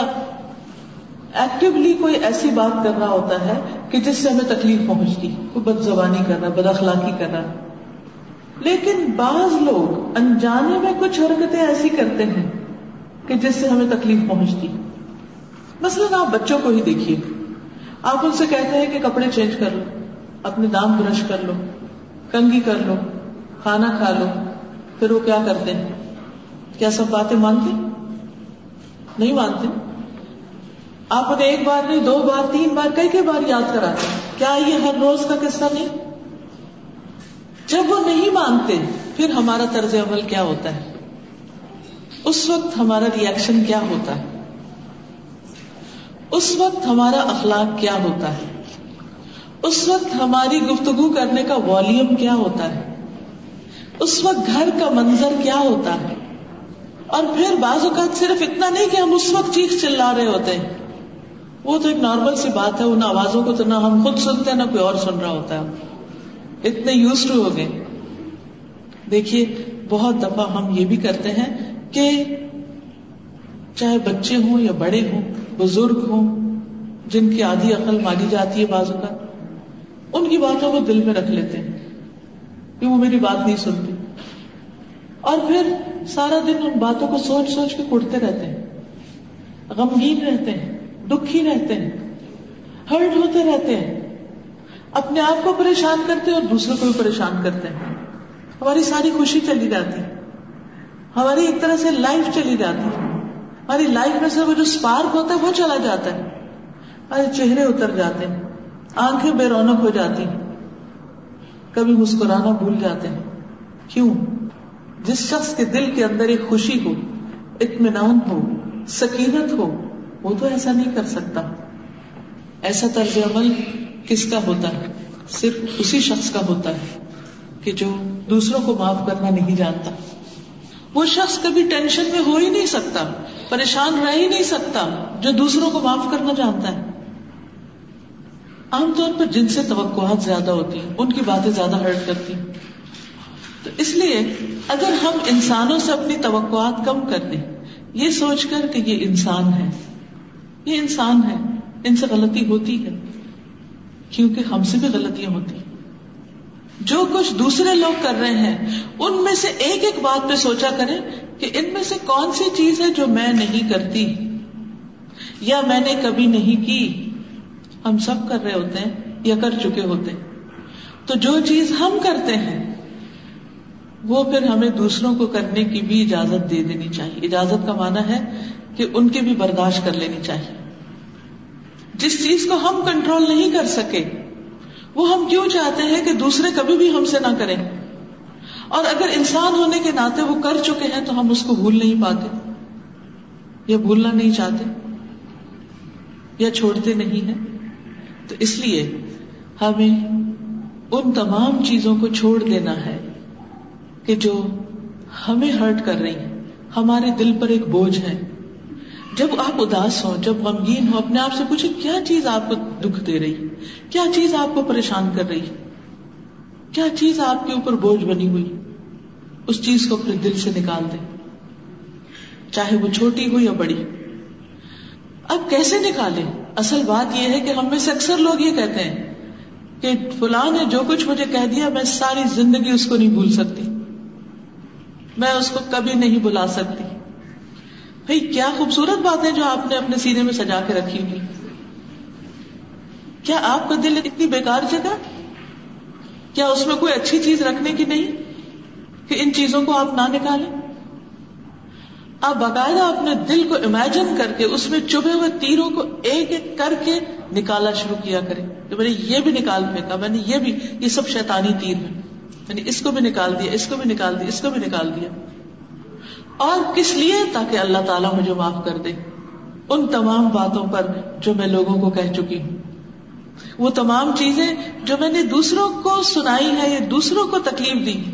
ایکٹیولی کوئی ایسی بات کر رہا ہوتا ہے کہ جس سے ہمیں تکلیف پہنچتی، کوئی بد زبانی کر رہا بد اخلاقی کر رہا۔ لیکن بعض لوگ انجانے میں کچھ حرکتیں ایسی کرتے ہیں کہ جس سے ہمیں تکلیف پہنچتی۔ مثلاً آپ بچوں کو ہی دیکھیے۔ آپ ان سے کہتے ہیں کہ کپڑے چینج کر لو، اپنے دام برش کر لو کنگی کر لو، کھانا کھا لو، پھر وہ کیا کرتے ہیں؟ کیا سب باتیں مانتے؟ نہیں مانتے۔ آپ انہیں ایک بار نہیں، دو بار، تین بار، کئی کئی بار یاد کراتے کیا یہ ہر روز کا قصہ نہیں؟ جب وہ نہیں مانتے، پھر ہمارا طرز عمل کیا ہوتا ہے؟ اس وقت ہمارا ریئیکشن کیا ہوتا ہے؟ اس وقت ہمارا اخلاق کیا ہوتا ہے؟ اس وقت ہماری گفتگو کرنے کا والیوم کیا ہوتا ہے؟ اس وقت گھر کا منظر کیا ہوتا ہے؟ اور پھر بعض اوقات صرف اتنا نہیں کہ ہم اس وقت چیخ چلا رہے ہوتے ہیں۔ وہ تو ایک نارمل سی بات ہے، ان آوازوں کو تو نہ ہم خود سنتے ہیں نہ کوئی اور سن رہا ہوتا ہے۔ اتنے یوز ٹو ہو گئے۔ دیکھیے، بہت دفعہ ہم یہ بھی کرتے ہیں کہ چاہے بچے ہوں یا بڑے ہوں بزرگ ہوں جن کی آدھی عقل مانی جاتی ہے بازو کا ان کی باتوں کو دل میں رکھ لیتے ہیں کہ وہ میری بات نہیں سنتی اور پھر سارا دن ان باتوں کو سوچ سوچ کے کڑتے رہتے ہیں، غمگین رہتے ہیں، دکھی رہتے ہیں، ہرٹ ہوتے رہتے ہیں۔ اپنے آپ کو پریشان کرتے اور دوسروں کو بھی پریشان کرتے ہیں۔ ہماری ساری خوشی چلی جاتی، ہماری ایک طرح سے لائف چلی جاتی۔ ہماری لائف میں سے وہ جو اسپارک ہوتا ہے وہ چلا جاتا ہے۔ ہمارے چہرے اتر جاتے ہیں۔ آنکھیں بے رونق ہو جاتی ہیں۔ کبھی مسکرانا بھول جاتے ہیں۔ کیوں؟ جس شخص کے دل کے اندر ایک خوشی ہو، اطمینان ہو، سکینت ہو، وہ تو ایسا نہیں کر سکتا۔ ایسا طرز عمل کس کا ہوتا ہے؟ صرف اسی شخص کا ہوتا ہے کہ جو دوسروں کو معاف کرنا نہیں جانتا۔ وہ شخص کبھی ٹینشن میں ہو ہی نہیں سکتا، پریشان رہ ہی نہیں سکتا، جو دوسروں کو معاف کرنا جانتا ہے۔ عام طور پر جن سے توقعات زیادہ ہوتی ہیں، ان کی باتیں زیادہ ہرٹ کرتی ہیں۔ تو اس لیے اگر ہم انسانوں سے اپنی توقعات کم کر دیں، یہ سوچ کر کہ یہ انسان ہے، یہ انسان ہے، ان سے غلطی ہوتی ہے۔ کیونکہ ہم سے بھی غلطیاں ہوتی ہیں۔ جو کچھ دوسرے لوگ کر رہے ہیں، ان میں سے ایک ایک بات پہ سوچا کریں کہ ان میں سے کون سی چیز ہے جو میں نہیں کرتی یا میں نے کبھی نہیں کی۔ ہم سب کر رہے ہوتے ہیں یا کر چکے ہوتے ہیں۔ تو جو چیز ہم کرتے ہیں، وہ پھر ہمیں دوسروں کو کرنے کی بھی اجازت دے دینی چاہیے۔ اجازت کا معنی ہے کہ ان کی بھی برداشت کر لینی چاہیے۔ جس چیز کو ہم کنٹرول نہیں کر سکے وہ ہم کیوں چاہتے ہیں کہ دوسرے کبھی بھی ہم سے نہ کریں؟ اور اگر انسان ہونے کے ناطے وہ کر چکے ہیں تو ہم اس کو بھول نہیں پاتے۔ یا بھولنا نہیں چاہتے یا چھوڑتے نہیں ہیں۔ تو اس لیے ہمیں ان تمام چیزوں کو چھوڑ دینا ہے کہ جو ہمیں ہرٹ کر رہی ہیں۔ ہمارے دل پر ایک بوجھ ہے۔ جب آپ اداس ہو جب غمگین ہو اپنے آپ سے پوچھے کیا چیز آپ کو دکھ دے رہی؟ کیا چیز آپ کو پریشان کر رہی؟ کیا چیز آپ کے اوپر بوجھ بنی ہوئی؟ اس چیز کو اپنے دل سے نکال دیں۔ چاہے وہ چھوٹی ہو یا بڑی۔ اب کیسے نکالے اصل بات یہ ہے کہ ہم میں سے اکثر لوگ یہ کہتے ہیں کہ فلاں نے جو کچھ مجھے کہہ دیا، میں ساری زندگی اس کو نہیں بھول سکتی۔ میں اس کو کبھی نہیں بلا سکتی۔ بھائی، کیا خوبصورت بات ہے جو آپ نے اپنے سینے میں سجا کے رکھی ہوئی؟ کیا آپ کا دل اتنی بیکار جگہ؟ کیا اس میں کوئی اچھی چیز رکھنے کی نہیں کہ ان چیزوں کو آپ نہ نکالیں؟ آپ باقاعدہ اپنے دل کو امیجن کر کے اس میں چبھے ہوئے تیروں کو ایک ایک کر کے نکالا شروع کیا کرے میں نے یہ بھی نکال پھینکا، میں نے یہ بھی، یہ سب شیطانی تیر ہے۔ میں نے اس کو بھی نکال دیا، اس کو بھی نکال دیا، اس کو بھی نکال دیا۔ اور کس لیے تاکہ اللہ تعالیٰ مجھے معاف کر دے؟ ان تمام باتوں پر جو میں لوگوں کو کہہ چکی ہوں۔ وہ تمام چیزیں جو میں نے دوسروں کو سنائی ہے یا دوسروں کو تکلیف دی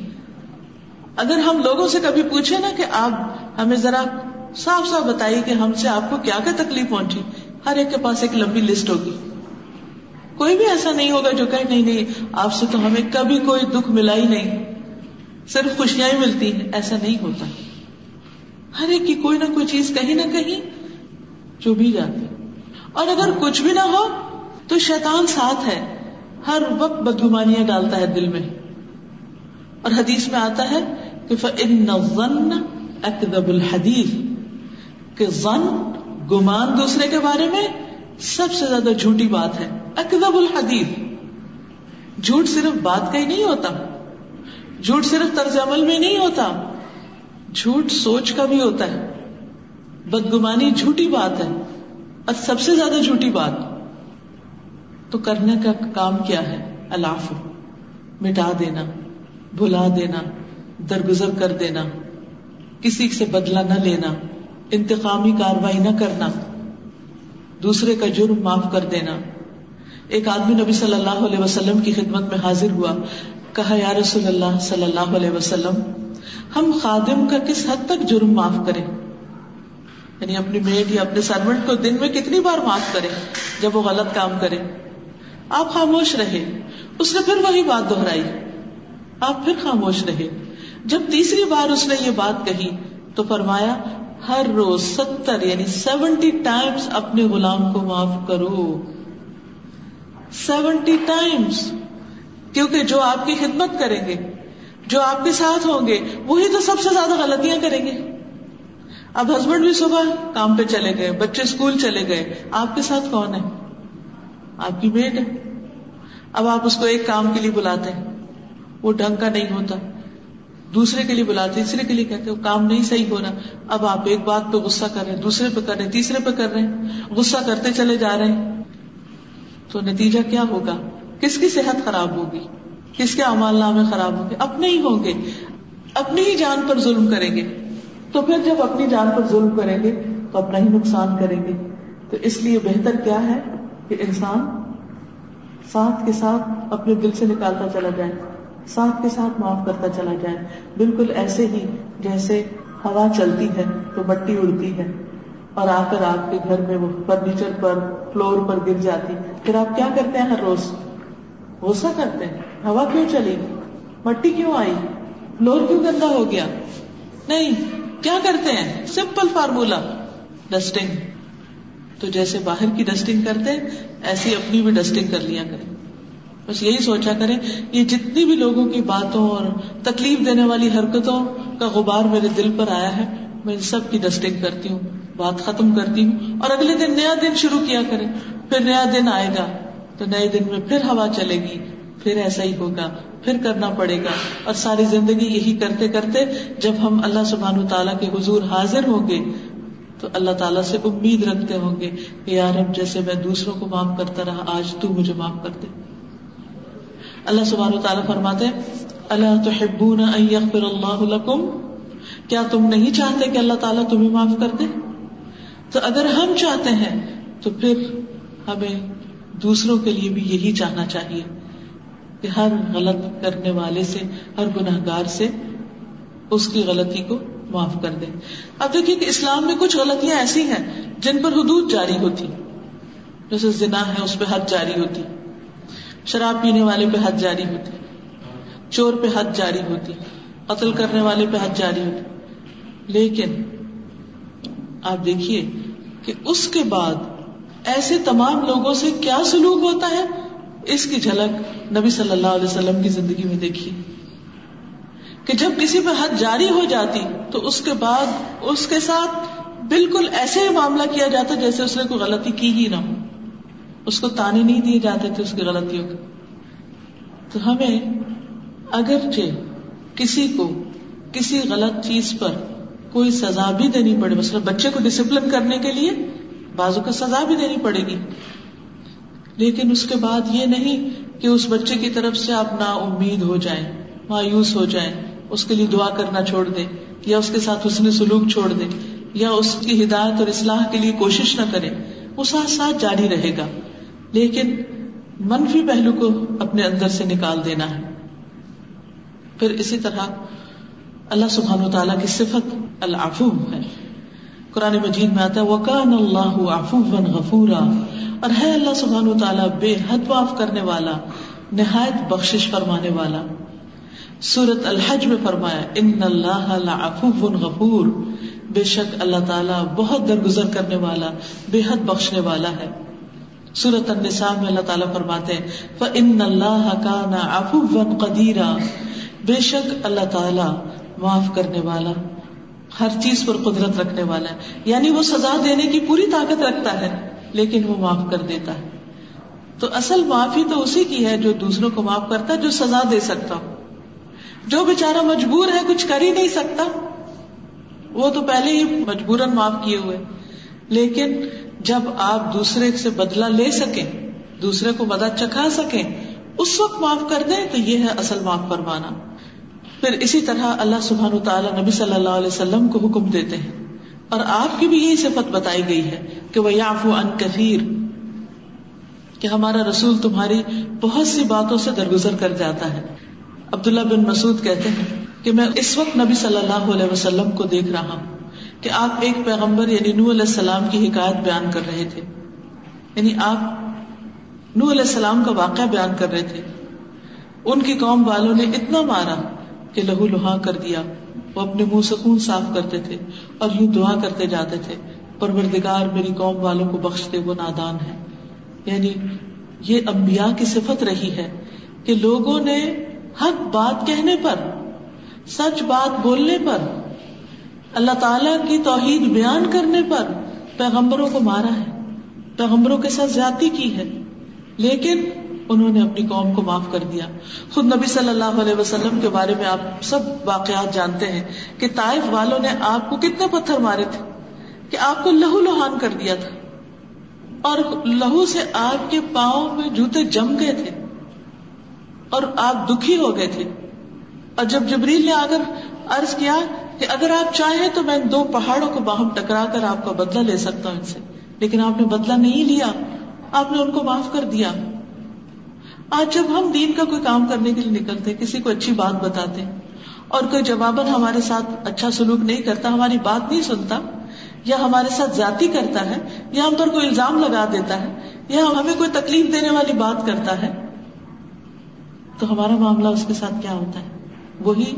اگر ہم لوگوں سے کبھی پوچھے نا کہ آپ ہمیں ذرا صاف صاف بتائیے کہ ہم سے آپ کو کیا کیا تکلیف پہنچی، ہر ایک کے پاس ایک لمبی لسٹ ہوگی۔ کوئی بھی ایسا نہیں ہوگا جو کہ نہیں نہیں، آپ سے تو ہمیں کبھی کوئی دکھ ملا ہی نہیں۔ صرف خوشیاں ہی ملتی ہیں، ایسا نہیں ہوتا۔ ہر ایک کی کوئی نہ کوئی چیز کہیں نہ کہیں جو جاتی اور اگر کچھ بھی نہ ہو تو شیطان ساتھ ہے۔ ہر وقت بدگمانیاں ڈالتا ہے دل میں۔ اور حدیث میں آتا ہے کہ اکدب الحدیث کہ زن گمان دوسرے کے بارے میں سب سے زیادہ جھوٹی بات ہے۔ اکدب الحدیث جھوٹ صرف بات کا ہی نہیں ہوتا۔ جھوٹ صرف طرز عمل میں نہیں ہوتا۔ جھوٹ سوچ کا بھی ہوتا ہے۔ بدگمانی جھوٹی بات ہے۔ اور سب سے زیادہ جھوٹی بات۔ تو کرنے کا کام کیا ہے؟ الاف مٹا دینا، بھلا دینا، درگزر کر دینا۔ کسی سے بدلا نہ لینا۔ انتقامی کاروائی نہ کرنا۔ دوسرے کا جرم معاف کر دینا۔ ایک آدمی نبی صلی اللہ علیہ وسلم کی خدمت میں حاضر ہوا۔ کہا، یا رسول اللہ صلی اللہ علیہ وسلم ہم خادم کا کس حد تک جرم معاف کریں؟ یعنی اپنی میڈ یا اپنے سروینٹ کو دن میں کتنی بار معاف کرے جب وہ غلط کام کرے آپ خاموش رہے اس نے پھر وہی بات دہرائی۔ آپ پھر خاموش رہے جب تیسری بار اس نے یہ بات کہی تو فرمایا، ہر روز ستر یعنی سیونٹی ٹائمس اپنے غلام کو معاف کرو۔ سیونٹی ٹائمس کیونکہ جو آپ کی خدمت کریں گے جو آپ کے ساتھ ہوں گے، وہی تو سب سے زیادہ غلطیاں کریں گے۔ اب ہسبینڈ بھی صبح کام پہ چلے گئے، بچے اسکول چلے گئے۔ آپ کے ساتھ کون ہے؟ آپ کی بیٹ ہے اب آپ اس کو ایک کام کے لیے بلاتے ہیں۔ وہ ڈھنگ کا نہیں ہوتا۔ دوسرے کے لیے بلاتے تیسرے کے لیے کہتے وہ کام نہیں صحیح ہو رہا۔ اب آپ ایک بات پہ غصہ کر رہے ہیں، دوسرے پہ کر رہے ہیں، تیسرے پہ کر رہے ہیں۔ غصہ کرتے چلے جا رہے ہیں۔ تو نتیجہ کیا ہوگا؟ کس کی صحت خراب ہوگی؟ کس کے امال نامے خراب ہوں گے، اپنے ہی ہوں گے، اپنی ہی جان پر ظلم کریں گے۔ تو پھر جب اپنی جان پر ظلم کریں گے، تو اپنا ہی نقصان کریں گے۔ تو اس لیے بہتر کیا ہے کہ انسان ساتھ کے ساتھ اپنے دل سے نکالتا چلا جائے، ساتھ کے ساتھ معاف کرتا چلا جائے۔ بالکل ایسے ہی جیسے ہوا چلتی ہے تو مٹی اڑتی ہے، اور آ کر آپ کے گھر میں وہ فرنیچر پر، فلور پر گر جاتی۔ پھر آپ کیا کرتے ہیں ہر روز؟ غصہ کرتے ہیں۔ ہوا کیوں چلی؟ مٹی کیوں آئی؟ فلور کیوں گندا ہو گیا؟ نہیں، کیا کرتے ہیں؟ Simple formula, dusting. تو جیسے باہر کی ڈسٹنگ کرتے ایسی اپنی بھی ڈسٹنگ کر لیا کریں۔ بس یہی سوچا کریں، یہ جتنی بھی لوگوں کی باتوں اور تکلیف دینے والی حرکتوں کا غبار میرے دل پر آیا ہے، میں سب کی ڈسٹنگ کرتی ہوں، بات ختم کرتی ہوں۔ اور اگلے دن نیا دن شروع کیا کریں، پھر نیا دن آئے گا، تو نئے دن میں پھر ہوا چلے گی۔ پھر ایسا ہی ہوگا، پھر کرنا پڑے گا۔ اور ساری زندگی یہی کرتے کرتے جب ہم اللہ سبحان تعالیٰ کے حضور حاضر ہوں گے، تو اللہ تعالیٰ سے امید رکھتے ہوں گے کہ یار اب جیسے میں دوسروں کو معاف کرتا رہا، آج تو مجھے معاف کر دے۔ اللہ سبحانہ تعالیٰ فرماتے اللہ تحبون ان یغفر اللہ لکم؟ کیا تم نہیں چاہتے کہ اللہ تعالیٰ تمہیں معاف کر دے؟ تو اگر ہم چاہتے ہیں، تو پھر ہمیں دوسروں کے لیے بھی یہی چاہنا چاہیے۔ کہ ہر غلط کرنے والے سے، ہر گناہ گار سے اس کی غلطی کو معاف کر دیں اب دیکھیے کہ اسلام میں کچھ غلطیاں ایسی ہیں جن پر حدود جاری ہوتی۔ جیسے زنا ہے، اس پہ حد جاری ہوتی۔ شراب پینے والے پہ حد جاری ہوتی۔ چور پہ حد جاری ہوتی۔ قتل کرنے والے پہ حد جاری ہوتی۔ لیکن آپ دیکھیے کہ اس کے بعد ایسے تمام لوگوں سے کیا سلوک ہوتا ہے؟ اس کی جھلک نبی صلی اللہ علیہ وسلم کی زندگی میں دیکھی۔ کہ جب کسی پہ حد جاری ہو جاتی تو اس کے بعد اس کے ساتھ بالکل ایسے ہی معاملہ کیا جاتا جیسے اس نے کوئی غلطی کی ہی نہ ہو۔ اس کو تانے نہیں دیے جاتے تھے اس کی غلطیوں کے۔ تو ہمیں اگرچہ کسی کو کسی غلط چیز پر کوئی سزا بھی دینی پڑے، مثلا بچے کو ڈسپلن کرنے کے لیے بازو کا سزا بھی دینی پڑے گی۔ لیکن اس کے بعد یہ نہیں کہ اس بچے کی طرف سے آپ نا امید ہو جائیں، مایوس ہو جائیں، اس کے لیے دعا کرنا چھوڑ دے یا اس کے ساتھ اس نے سلوک چھوڑ دے یا اس کی ہدایت اور اصلاح کے لیے کوشش نہ کرے وہ ساتھ ساتھ جاری رہے گا۔ لیکن منفی پہلو کو اپنے اندر سے نکال دینا ہے۔ پھر اسی طرح اللہ سبحان و تعالیٰ کی صفت العفو ہے۔ قرآن مجید میں آتا ہے وکان اللہ آفو غفورا۔ اور ہے اللہ سبحان و تعالیٰ بے حد معاف کرنے والا، نہایت بخشش فرمانے والا۔ سورت الحج میں فرمایا ان اللہ غفور۔ بے شک اللہ تعالیٰ بہت درگزر کرنے والا، بے حد بخشنے والا ہے۔ سورت النساء میں اللہ تعالیٰ فرماتے ان اللہ کا نا قدیرا بے شک اللہ تعالیٰ معاف کرنے والا۔ ہر چیز پر قدرت رکھنے والا ہے۔ یعنی وہ سزا دینے کی پوری طاقت رکھتا ہے، لیکن وہ معاف کر دیتا ہے۔ تو اصل معافی تو اسی کی ہے جو دوسروں کو معاف کرتا ہے، جو سزا دے سکتا ہو۔ جو بےچارا مجبور ہے، کچھ کر ہی نہیں سکتا۔ وہ تو پہلے ہی مجبوراً معاف کیے ہوئے۔ لیکن جب آپ دوسرے سے بدلا لے سکیں، دوسرے کو مدد چکھا سکیں، اس وقت معاف کر دیں، تو یہ ہے اصل معاف فرمانا۔ پھر اسی طرح اللہ سبحان تعالیٰ نبی صلی اللہ علیہ وسلم کو حکم دیتے ہیں اور آپ کی بھی یہی صفت بتائی گئی ہے کہ وہ یاف ان کثیر کہ ہمارا رسول تمہاری بہت سی باتوں سے درگزر کر جاتا ہے۔ عبداللہ بن مسعود کہتے ہیں کہ میں اس وقت نبی صلی اللہ علیہ وسلم کو دیکھ رہا ہوں کہ آپ ایک پیغمبر یعنی نو علیہ السلام کی حکایت بیان کر رہے تھے۔ یعنی آپ نو علیہ السلام کا واقعہ بیان کر رہے تھے۔ ان کی قوم والوں نے اتنا مارا کہ لہو لہا کر دیا۔ وہ اپنے منہ سے خون صاف کرتے تھے اور یوں دعا کرتے جاتے تھے، پروردگار، میری قوم والوں کو بخشتے وہ نادان ہے یعنی یہ انبیاء کی صفت رہی ہے کہ لوگوں نے حق بات کہنے پر، سچ بات بولنے پر، اللہ تعالی کی توحید بیان کرنے پر پیغمبروں کو مارا ہے، پیغمبروں کے ساتھ زیادتی کی ہے۔ لیکن انہوں نے اپنی قوم کو معاف کر دیا۔ خود نبی صلی اللہ علیہ وسلم کے بارے میں آپ سب واقعات جانتے ہیں کہ طائف والوں نے آپ کو کتنے پتھر مارے تھے کہ آپ کو لہو لوہان کر دیا تھا۔ اور لہو سے آپ کے پاؤں میں جوتے جم گئے تھے اور آپ دکھی ہو گئے تھے۔ اور جب جبریل نے اگر عرض کیا کہ اگر آپ چاہیں تو میں دو پہاڑوں کو باہم ٹکرا کر آپ کا بدلہ لے سکتا ہوں ان سے، لیکن آپ نے بدلہ نہیں لیا۔ آپ نے ان کو معاف کر دیا۔ آج جب ہم دین کا کوئی کام کرنے کے لیے نکلتے کسی کو اچھی بات بتاتے اور کوئی جواباً ہمارے ساتھ اچھا سلوک نہیں کرتا، ہماری بات نہیں سنتا، یا ہمارے ساتھ جاتی کرتا ہے، یا ہم پر کوئی الزام لگا دیتا ہے، یا ہمیں کوئی تکلیف دینے والی بات کرتا ہے، تو ہمارا معاملہ اس کے ساتھ کیا ہوتا ہے؟ وہی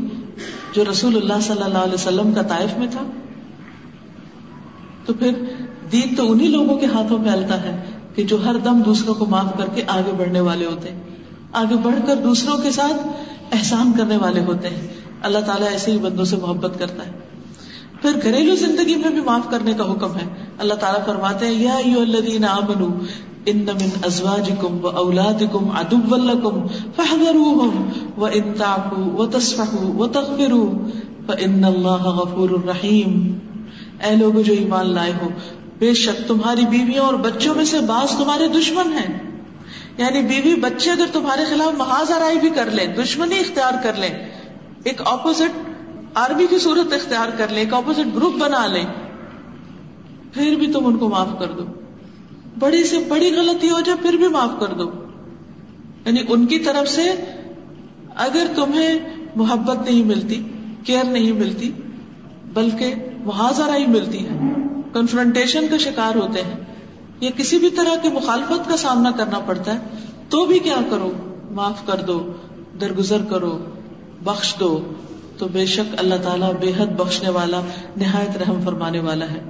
جو رسول اللہ صلی اللہ علیہ وسلم کا طائف میں تھا۔ تو پھر دین تو انہیں لوگوں کے ہاتھوں میں التا ہے کہ جو ہر دم دوسروں کو معاف کر کے آگے بڑھنے والے ہوتے ہیں۔ آگے بڑھ کر دوسروں کے ساتھ احسان کرنے والے ہوتے ہیں۔ اللہ تعالیٰ ایسے ہی بندوں سے محبت کرتا ہے۔ پھر گھریلو زندگی میں بھی معاف کرنے کا حکم ہے۔ اللہ تعالیٰ فرماتے ہیں، یا ان من ازواجکم و اولادکم عدو لکم فاحذروهم و ان تعفو و تصفحو و تغفرو فان اللہ غفور الرحیم۔ اے لوگ جو ایمان لائے ہو، بے شک تمہاری بیویوں اور بچوں میں سے بعض تمہارے دشمن ہیں۔ یعنی بیوی بچے اگر تمہارے خلاف محاذ بھی کر لیں، دشمنی اختیار کر لیں، ایک اپوزٹ آرمی کی صورت اختیار کر لیں، ایک اپوزٹ گروپ بنا لیں، پھر بھی تم ان کو معاف کر دو۔ بڑی سے بڑی غلطی ہو جائے، پھر بھی معاف کر دو۔ یعنی ان کی طرف سے اگر تمہیں محبت نہیں ملتی کیئر نہیں ملتی، بلکہ محاذرہ ہی ملتی ہے کنفرنٹیشن کا شکار ہوتے ہیں۔ یا کسی بھی طرح کی مخالفت کا سامنا کرنا پڑتا ہے، تو بھی کیا کرو؟ معاف کر دو، درگزر کرو، بخش دو۔ تو بے شک اللہ تعالیٰ بے حد بخشنے والا، نہایت رحم فرمانے والا ہے۔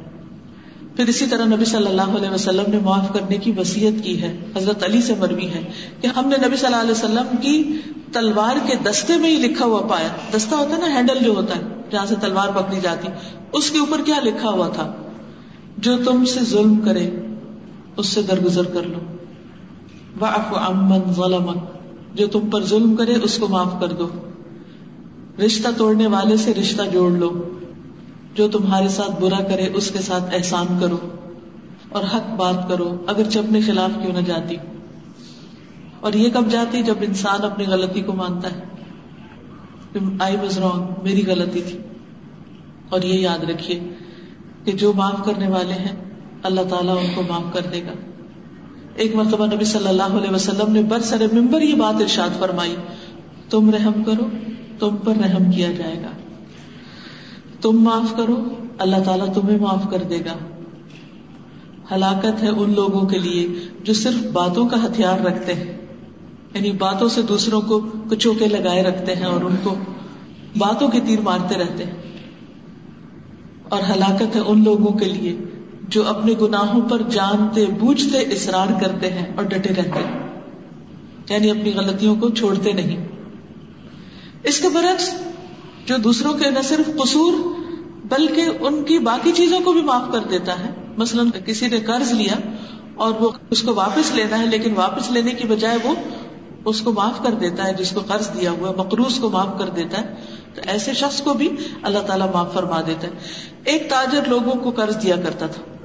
پھر اسی طرح نبی صلی اللہ علیہ وسلم نے معاف کرنے کی وسیعت کی ہے۔ حضرت علی سے مروی ہے کہ ہم نے نبی صلی اللہ علیہ وسلم کی تلوار کے دستے میں ہی لکھا ہوا پایا۔ دستہ ہوتا ہے نا، ہینڈل جو ہوتا ہے، جہاں سے تلوار پکڑی جاتی۔ اس کے اوپر کیا لکھا ہوا تھا؟ جو تم سے ظلم کرے اس سے درگزر کر لو۔ امن ظلم جو تم پر ظلم کرے اس کو معاف کر دو۔ رشتہ توڑنے والے سے رشتہ جوڑ لو۔ جو تمہارے ساتھ برا کرے اس کے ساتھ احسان کرو۔ اور حق بات کرو، اگر اپنے خلاف کیوں نہ جاتی۔ اور یہ کب جاتی؟ جب انسان اپنی غلطی کو مانتا ہے۔ آئی واز رانگ میری غلطی تھی۔ اور یہ یاد رکھیے کہ جو معاف کرنے والے ہیں اللہ تعالیٰ ان کو معاف کر دے گا۔ ایک مرتبہ نبی صلی اللہ علیہ وسلم نے بر سر ممبر یہ بات ارشاد فرمائی، تم رحم کرو، تم پر رحم کیا جائے گا۔ تم معاف کرو، اللہ تعالیٰ تمہیں معاف کر دے گا۔ ہلاکت ہے ان لوگوں کے لیے جو صرف باتوں کا ہتھیار رکھتے ہیں یعنی باتوں سے دوسروں کو کچو کے لگائے رکھتے ہیں اور ان کو باتوں کے تیر مارتے رہتے ہیں۔ اور ہلاکت ہے ان لوگوں کے لیے جو اپنے گناہوں پر جانتے، بوجھتے، اصرار کرتے ہیں اور ڈٹے رہتے ہیں۔ یعنی اپنی غلطیوں کو چھوڑتے نہیں۔ اس کے برعکس جو دوسروں کے نہ صرف قصور، بلکہ ان کی باقی چیزوں کو بھی معاف کر دیتا ہے۔ مثلاً کسی نے قرض لیا اور وہ اس کو واپس لینا ہے، لیکن واپس لینے کی بجائے وہ اس کو معاف کر دیتا ہے، جس کو قرض دیا ہوا مقروض کو معاف کر دیتا ہے۔ تو ایسے شخص کو بھی اللہ تعالیٰ معاف فرما دیتا ہے۔ ایک تاجر لوگوں کو قرض دیا کرتا تھا۔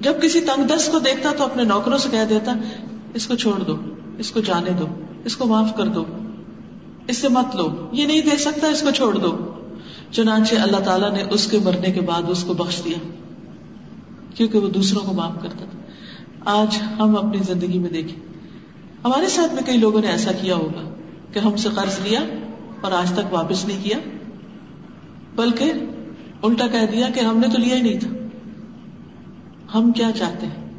جب کسی تنگ دست کو دیکھتا تو اپنے نوکروں سے کہہ دیتا، اس کو چھوڑ دو، اس کو جانے دو، اس کو معاف کر دو اس سے مت لو، یہ نہیں دے سکتا، اس کو چھوڑ دو۔ چنانچہ اللہ تعالیٰ نے اس کے مرنے کے بعد اس کو بخش دیا، کیونکہ وہ دوسروں کو معاف کرتا تھا۔ آج ہم اپنی زندگی میں دیکھیں، ہمارے ساتھ میں کئی لوگوں نے ایسا کیا ہوگا کہ ہم سے قرض لیا اور آج تک واپس نہیں کیا، بلکہ الٹا کہہ دیا کہ ہم نے تو لیا ہی نہیں تھا۔ ہم کیا چاہتے ہیں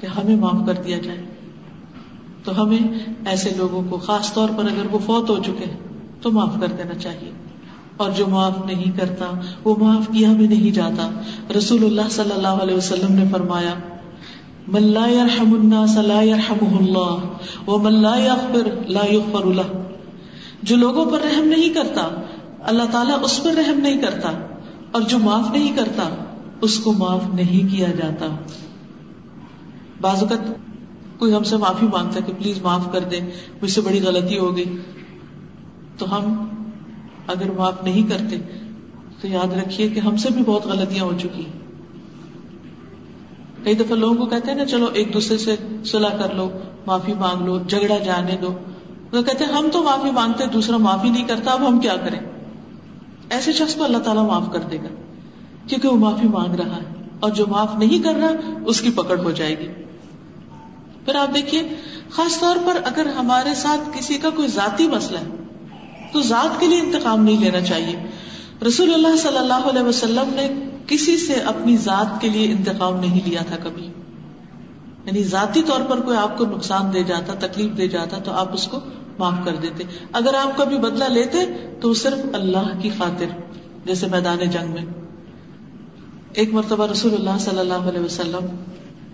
کہ ہمیں معاف کر دیا جائے؟ تو ہمیں ایسے لوگوں کو، خاص طور پر اگر وہ فوت ہو چکے تو معاف کر دینا چاہیے۔ اور جو معاف نہیں کرتا، وہ معاف کیا بھی نہیں جاتا۔ رسول اللہ صلی اللہ علیہ وسلم نے فرمایا ملا يرحم الناس لا يرحمه الله، ومن لا يغفر لا يغفر له. جو لوگوں پر رحم نہیں کرتا، اللہ تعالیٰ اس پر رحم نہیں کرتا، اور جو معاف نہیں کرتا اس کو معاف نہیں کیا جاتا۔ بعض اوقات کوئی ہم سے معافی مانگتا ہے کہ پلیز معاف کر دے مجھ سے بڑی غلطی ہو گئی۔ تو ہم اگر معاف نہیں کرتے، تو یاد رکھیے کہ ہم سے بھی بہت غلطیاں ہو چکی۔ کئی دفعہ لوگوں کو کہتے ہیں نا، چلو ایک دوسرے سے صلاح کر لو، معافی مانگ لو، جھگڑا جانے دو۔ تو کہتے ہیں، ہم تو معافی مانگتے، دوسرا معافی نہیں کرتا، اب ہم کیا کریں؟ ایسے شخص کو اللہ تعالیٰ معاف کر دے گا۔ کیونکہ وہ معافی مانگ رہا ہے اور جو معاف نہیں کر رہا اس کی پکڑ ہو جائے گی۔ پھر آپ دیکھیے، خاص طور پر اگر ہمارے ساتھ کسی کا کوئی ذاتی مسئلہ ہے، تو ذات کے لیے انتقام نہیں لینا چاہیے۔ رسول اللہ صلی اللہ علیہ وسلم نے کسی سے اپنی ذات کے لیے انتقام نہیں لیا تھا کبھی۔ یعنی ذاتی طور پر کوئی آپ کو نقصان دے جاتا، تکلیف دے جاتا، تو آپ اس کو معاف کر دیتے۔ اگر آپ کبھی بدلہ لیتے تو صرف اللہ کی خاطر، جیسے میدان جنگ میں۔ ایک مرتبہ رسول اللہ صلی اللہ علیہ وسلم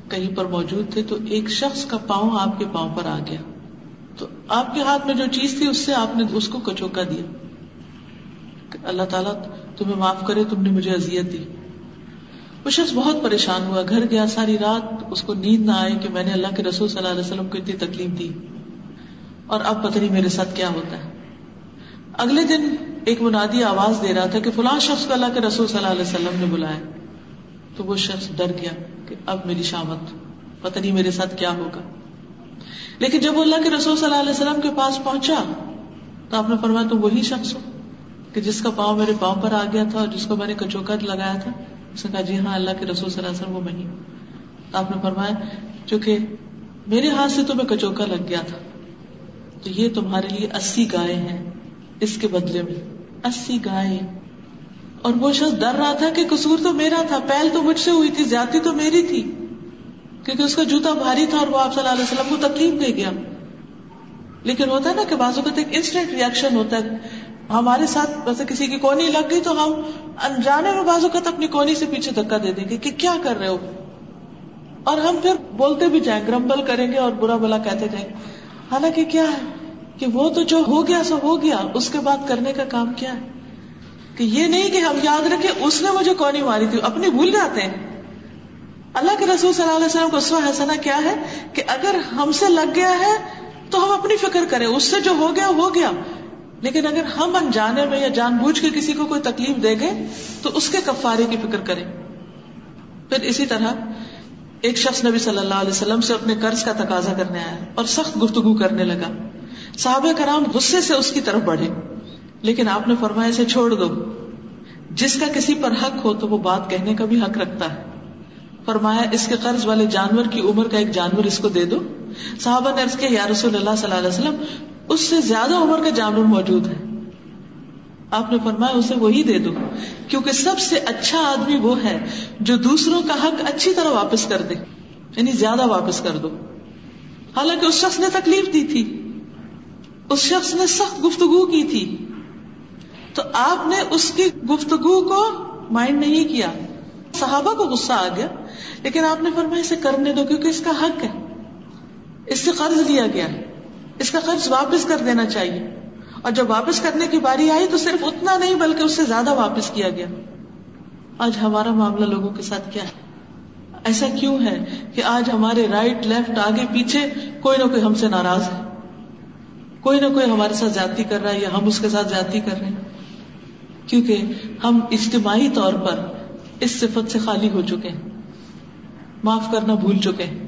کہیں پر موجود تھے تو ایک شخص کا پاؤں آپ کے پاؤں پر آ گیا۔ تو آپ کے ہاتھ میں جو چیز تھی اس سے آپ نے اس کو کچوکا دیا۔ کہ اللہ تعالیٰ تمہیں معاف کرے، تم نے مجھے اذیت دی۔ وہ شخص بہت پریشان ہوا، گھر گیا، ساری رات اس کو نیند نہ آئے کہ میں نے اللہ کے رسول صلی اللہ علیہ وسلم کو اتنی تکلیف دی۔ اور اب پتہ نہیں میرے ساتھ کیا ہوتا ہے۔ اگلے دن ایک منادی آواز دے رہا تھا کہ فلاں شخص کو اللہ کے رسول صلی اللہ علیہ وسلم نے بلایا۔ تو وہ شخص ڈر گیا کہ اب میری شامت، پتہ نہیں میرے ساتھ کیا ہوگا۔ لیکن جب وہ اللہ کے رسول صلی اللہ علیہ وسلم کے پاس پہنچا، تو آپ نے فرمایا تم وہی شخص ہو کہ جس کا پاؤں میرے پاؤں پر آ گیا تھا اور جس کو میں نے کچوکا لگایا تھا۔ اس نے کہا جی ہاں اللہ کے رسول صلی اللہ علیہ وسلم وہ میں تو آپ نے فرمایا، چونکہ میرے ہاتھ سے تمہیں کچوکا لگ گیا تھا، تو یہ تمہارے لیے اسی گائے ہیں۔ اس کے بدلے میں اسی گائے اور وہ شخص ڈر رہا تھا کہ قصور تو میرا تھا، پہل تو مجھ سے ہوئی تھی، زیادتی تو میری تھی، کیونکہ اس کا جوتا بھاری تھا اور وہ آپ صلی اللہ علیہ وسلم کو تکلیف دے گیا۔ لیکن ہوتا ہے نا کہ بازو کا ایک انسٹنٹ ریئیکشن ہوتا ہے۔ ہمارے ساتھ ویسے کسی کی کونی لگ گئی تو ہم انجانے میں بازو کا اپنی کونی سے پیچھے دھکا دے دیں گے کہ کیا کر رہے ہو۔ اور ہم پھر بولتے بھی جائیں، گرمبل کریں گے اور برا بلا کہتے جائیں۔ حالانکہ کیا ہے کہ وہ تو جو ہو گیا سو ہو گیا، اس کے بعد کرنے کا کام کیا ہے؟ کہ یہ نہیں کہ ہم یاد رکھیں، اس نے مجھے کونی ماری تھی، اپنی بھول جاتے ہیں۔ اللہ کے رسول صلی اللہ علیہ وسلم کو اسوا حسنا کیا ہے کہ اگر ہم سے لگ گیا ہے تو ہم اپنی فکر کریں، اس سے جو ہو گیا ہو گیا۔ لیکن اگر ہم انجانے میں یا جان بوجھ کے کسی کو کوئی تکلیف دے گئے تو اس کے کفارے کی فکر کریں۔ پھر اسی طرح ایک شخص نبی صلی اللہ علیہ وسلم سے اپنے قرض کا تقاضا کرنے آیا اور سخت گفتگو کرنے لگا۔ صحابہ کرام غصے سے اس کی طرف بڑھے۔ لیکن آپ نے فرمایا اسے چھوڑ دو۔ جس کا کسی پر حق ہو تو وہ بات کہنے کا بھی حق رکھتا ہے۔ فرمایا، اس کے قرض والے جانور کی عمر کا ایک جانور اس کو دے دو۔ صحابہ نے کیا، یا رسول اللہ صلی اللہ علیہ وسلم، اس سے زیادہ عمر کا جانور موجود ہے۔ آپ نے فرمایا، اسے وہی دے دو۔ کیونکہ سب سے اچھا آدمی وہ ہے جو دوسروں کا حق اچھی طرح واپس کر دے۔ یعنی زیادہ واپس کر دو۔ حالانکہ اس شخص نے تکلیف دی تھی۔ اس شخص نے سخت گفتگو کی تھی۔ تو آپ نے اس کی گفتگو کو مائنڈ نہیں کیا۔ صحابہ کو غصہ آ گیا، لیکن آپ نے فرمایا اسے کرنے دو کیونکہ اس کا حق ہے۔ اس سے قرض لیا گیا اس کا قرض واپس کر دینا چاہیے۔ اور جب واپس کرنے کی باری آئی تو صرف اتنا نہیں بلکہ اس سے زیادہ واپس کیا گیا۔ آج ہمارا معاملہ لوگوں کے ساتھ کیا ہے؟ ایسا کیوں ہے کہ آج ہمارے رائٹ لیفٹ آگے، پیچھے کوئی نہ کوئی ہم سے ناراض ہے۔ کوئی نہ کوئی ہمارے ساتھ زیادتی کر رہا ہے یا ہم اس کے ساتھ زیادتی کر رہے ہیں۔ کیونکہ ہم اجتماعی طور پر اس صفت سے خالی ہو چکے ہیں، معاف کرنا بھول چکے ہیں۔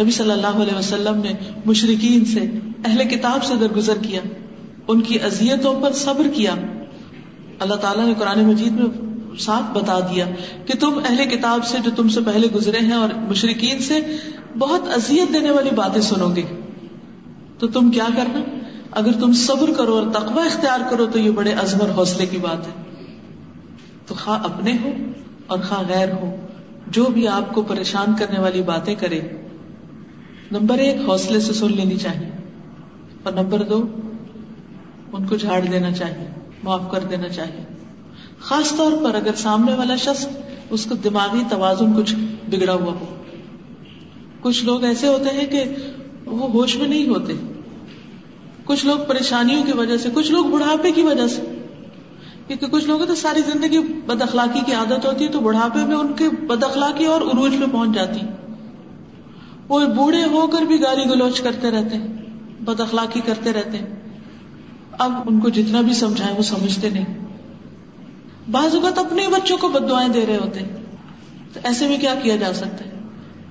نبی صلی اللہ علیہ وسلم نے مشرقین سے، اہل کتاب سے درگزر کیا، ان کی اذیتوں پر صبر کیا۔ اللہ تعالیٰ نے قرآن مجید میں صاف بتا دیا کہ تم اہل کتاب سے جو تم سے پہلے گزرے ہیں اور مشرقین سے بہت اذیت دینے والی باتیں سنو گے۔ تو تم کیا کرنا؟ اگر تم صبر کرو اور تقوی اختیار کرو تو یہ بڑے ازمر حوصلے کی بات ہے۔ تو خواہ اپنے ہو اور خواہ غیر ہو، جو بھی آپ کو پریشان کرنے والی باتیں کرے، نمبر ایک، حوصلے سے سن لینی چاہیے۔ اور نمبر دو، ان کو جھاڑ دینا چاہیے، معاف کر دینا چاہیے۔ خاص طور پر اگر سامنے والا شخص اس کو دماغی توازن کچھ بگڑا ہوا ہو۔ کچھ لوگ ایسے ہوتے ہیں کہ وہ ہوش میں نہیں ہوتے۔ کچھ لوگ پریشانیوں کی وجہ سے، کچھ لوگ بڑھاپے کی وجہ سے۔ کیونکہ کچھ لوگوں تو ساری زندگی بد اخلاقی کی عادت ہوتی ہے، تو بڑھاپے میں ان کے بد اخلاقی اور عروج پہ پہنچ جاتی۔ وہ بوڑھے ہو کر بھی گالی گلوچ کرتے رہتے ہیں، بد اخلاقی کرتے رہتے ہیں۔ اب ان کو جتنا بھی سمجھائیں، وہ سمجھتے نہیں۔ بعض اوقات اپنے بچوں کو بد دعائیں دے رہے ہوتے ہیں۔ تو ایسے میں کیا کیا جا سکتا ہے؟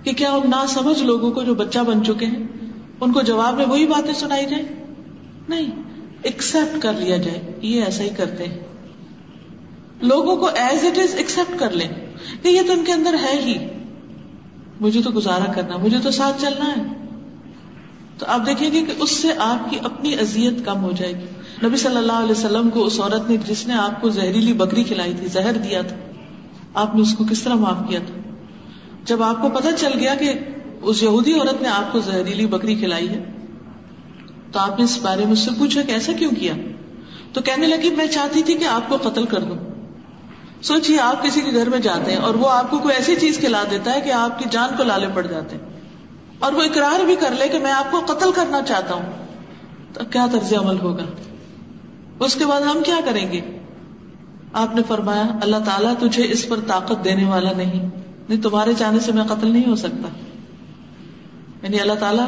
کہ کیا ان نہ سمجھ لوگوں کو جو بچہ بن چکے ہیں، ان کو جواب میں وہی باتیں سنائی جائیں؟ نہیں ایکسپٹ کر لیا جائے۔ یہ ایسا ہی کرتے ہیں۔ لوگوں کو ایز اٹ از ایکسپٹ کر لیں۔ کہ یہ تو ان کے اندر ہے ہی۔ مجھے تو گزارا کرنا، مجھے تو ساتھ چلنا ہے۔ تو آپ دیکھیں گے کہ اس سے آپ کی اپنی ازیت کم ہو جائے گی۔ نبی صلی اللہ علیہ وسلم کو اس عورت نے، جس نے آپ کو زہریلی بکری کھلائی تھی، زہر دیا تھا۔ آپ نے اس کو کس طرح معاف کیا تھا؟ جب آپ کو پتا چل گیا کہ اس یہودی عورت نے آپ کو زہریلی بکری کھلائی ہے تو آپ نے اس بارے میں اس سے پوچھا کہ ایسا کیوں کیا؟ تو کہنے لگی، میں چاہتی تھی کہ آپ کو قتل کر دوں۔ سوچیے، آپ کسی کے گھر میں جاتے ہیں اور وہ آپ کو کوئی ایسی چیز کھلا دیتا ہے کہ آپ کی جان کو لالے پڑ جاتے ہیں۔ اور وہ اقرار بھی کر لے کہ میں آپ کو قتل کرنا چاہتا ہوں۔ تو کیا طرز عمل ہوگا؟ اس کے بعد ہم کیا کریں گے؟ آپ نے فرمایا، اللہ تعالیٰ تجھے اس پر طاقت دینے والا نہیں نہیں تمہارے چاہنے سے میں قتل نہیں ہو سکتا۔ یعنی اللہ تعالیٰ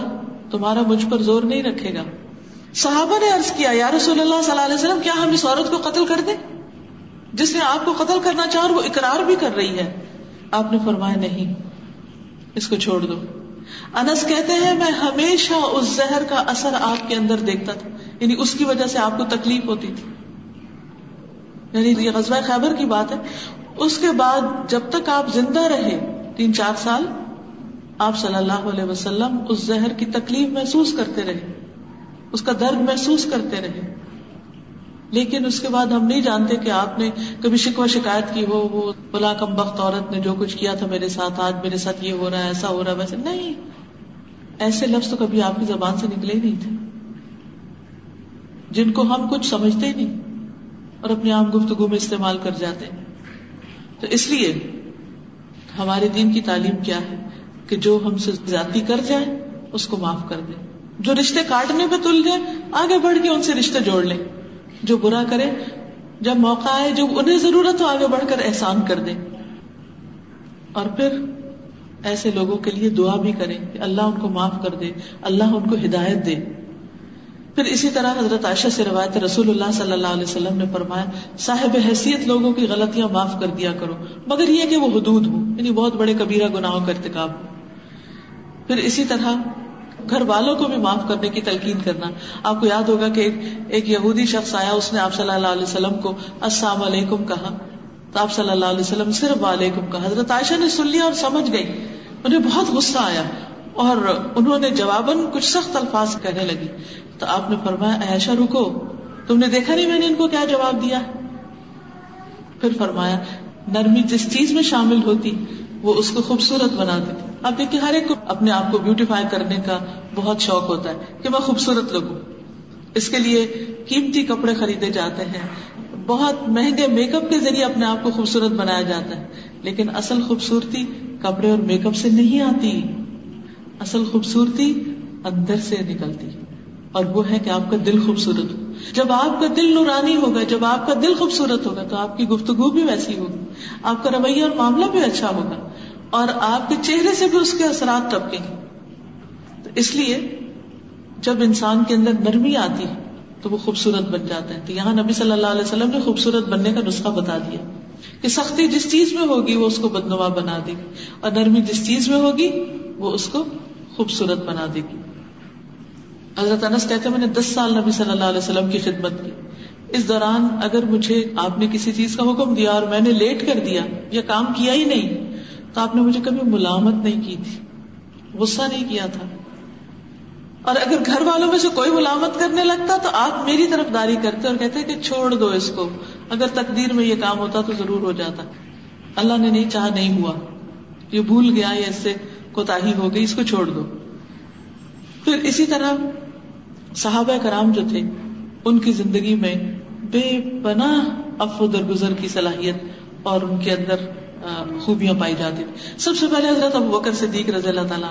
تمہارا مجھ پر زور نہیں رکھے گا۔ صحابہ نے عرض کیا، یا رسول اللہ صلی اللہ علیہ وسلم، کیا ہم اس عورت کو قتل کر دیں؟ جس نے آپ کو قتل کرنا چاہ وہ اقرار بھی کر رہی ہے۔ آپ نے فرمایا، نہیں، اس کو چھوڑ دو۔ انس کہتے ہیں، میں ہمیشہ اس زہر کا اثر آپ کے اندر دیکھتا تھا یعنی اس کی وجہ سے آپ کو تکلیف ہوتی تھی۔ یعنی یہ غزوہ خیبر کی بات ہے۔ اس کے بعد جب تک آپ زندہ رہے، تین چار سال آپ صلی اللہ علیہ وسلم اس زہر کی تکلیف محسوس کرتے رہے، اس کا درد محسوس کرتے رہے۔ لیکن اس کے بعد ہم نہیں جانتے کہ آپ نے کبھی شکوہ شکایت کی ہو، وہ بلا کم بخت عورت نے جو کچھ کیا تھا میرے ساتھ، آج میرے ساتھ یہ ہو رہا ہے، ایسا ہو رہا ہے، ویسے نہیں۔ ایسے لفظ تو کبھی آپ کی زبان سے نکلے ہی نہیں تھے۔ جن کو ہم کچھ سمجھتے ہی نہیں اور اپنی عام گفتگو میں استعمال کر جاتے۔ ہیں تو اس لیے ہمارے دین کی تعلیم کیا ہے؟ کہ جو ہم سے زیادتی کر جائے، اس کو معاف کر دے۔ جو رشتے کاٹنے پہ تل جائے، آگے بڑھ کے ان سے رشتے جوڑ لیں جو برا کرے، جب موقع آئے، جب انہیں ضرورت ہو، آگے بڑھ کر احسان کر دیں اور پھر ایسے لوگوں کے لیے دعا بھی کریں کہ اللہ ان کو معاف کر دے، اللہ ان کو ہدایت دے۔ پھر اسی طرح حضرت عائشہ سے روایت رسول اللہ صلی اللہ علیہ وسلم نے فرمایا، صاحب حیثیت لوگوں کی غلطیاں معاف کر دیا کرو، مگر یہ کہ وہ حدود ہو یعنی بہت بڑے کبیرہ گناہوں کا ارتکاب۔ ہو پھر اسی طرح گھر والوں کو بھی معاف کرنے کی تلقین کرنا۔ آپ کو یاد ہوگا کہ ایک یہودی شخص آیا، اس نے آپ صلی اللہ علیہ وسلم کو السلام علیکم کہا۔ تو آپ صلی اللہ علیہ وسلم صرف وعلیکم کہا۔ حضرت عائشہ نے سن لیا اور سمجھ گئی۔ انہیں بہت غصہ آیا اور انہوں نے جواباً کچھ سخت الفاظ کہنے لگی۔ تو آپ نے فرمایا عائشہ، رکو۔ تم نے دیکھا نہیں میں نے ان کو کیا جواب دیا؟ پھر فرمایا، نرمی جس چیز میں شامل ہوتی، وہ اس کو خوبصورت بنا دیتی اب دیکھیے، ہر ایک کو اپنے آپ کو بیوٹیفائی کرنے کا بہت شوق ہوتا ہے کہ میں خوبصورت لگوں۔ اس کے لیے قیمتی کپڑے خریدے جاتے ہیں۔ بہت مہنگے میک اپ کے ذریعے اپنے آپ کو خوبصورت بنایا جاتا ہے۔ لیکن اصل خوبصورتی کپڑے اور میک اپ سے نہیں آتی۔ اصل خوبصورتی اندر سے نکلتی۔ اور وہ ہے کہ آپ کا دل خوبصورت ہو۔ جب آپ کا دل نورانی ہوگا، جب آپ کا دل خوبصورت ہوگا، تو آپ کی گفتگو بھی ویسی ہوگی۔ آپ کا رویہ اور معاملہ بھی اچھا ہوگا۔ اور آپ کے چہرے سے بھی اس کے اثرات ٹپکیں گے تو اس لیے جب انسان کے اندر نرمی آتی ہے تو وہ خوبصورت بن جاتا ہے تو یہاں نبی صلی اللہ علیہ وسلم نے خوبصورت بننے کا نسخہ بتا دیا کہ سختی جس چیز میں ہوگی وہ اس کو بدنما بنا دے گی اور نرمی جس چیز میں ہوگی وہ اس کو خوبصورت بنا دے گی۔ حضرت انس کہتے میں نے دس سال نبی صلی اللہ علیہ وسلم کی خدمت کی۔ اس دوران اگر مجھے آپ نے کسی چیز کا حکم دیا اور میں نے لیٹ کر دیا یا کام کیا ہی نہیں تو آپ نے مجھے کبھی ملامت نہیں کی تھی۔ غصہ نہیں کیا تھا۔ اور اگر گھر والوں میں سے کوئی ملامت کرنے لگتا تو آپ میری طرف داری کرتے اور کہتے کہ چھوڑ دو اس کو۔ اگر تقدیر میں یہ کام ہوتا تو ضرور ہو جاتا۔ اللہ نے نہیں چاہا نہیں ہوا۔ یہ بھول گیا یا اس سے کوتا ہی ہو گئی، اس کو چھوڑ دو۔ پھر اسی طرح صحابہ کرام جو تھے، ان کی زندگی میں بے پناہ افو درگزر کی صلاحیت اور ان کے اندر خوبیاں پائی جاتی تھی سب سے پہلے حضرت ابو بکر صدیق رضی اللہ تعالیٰ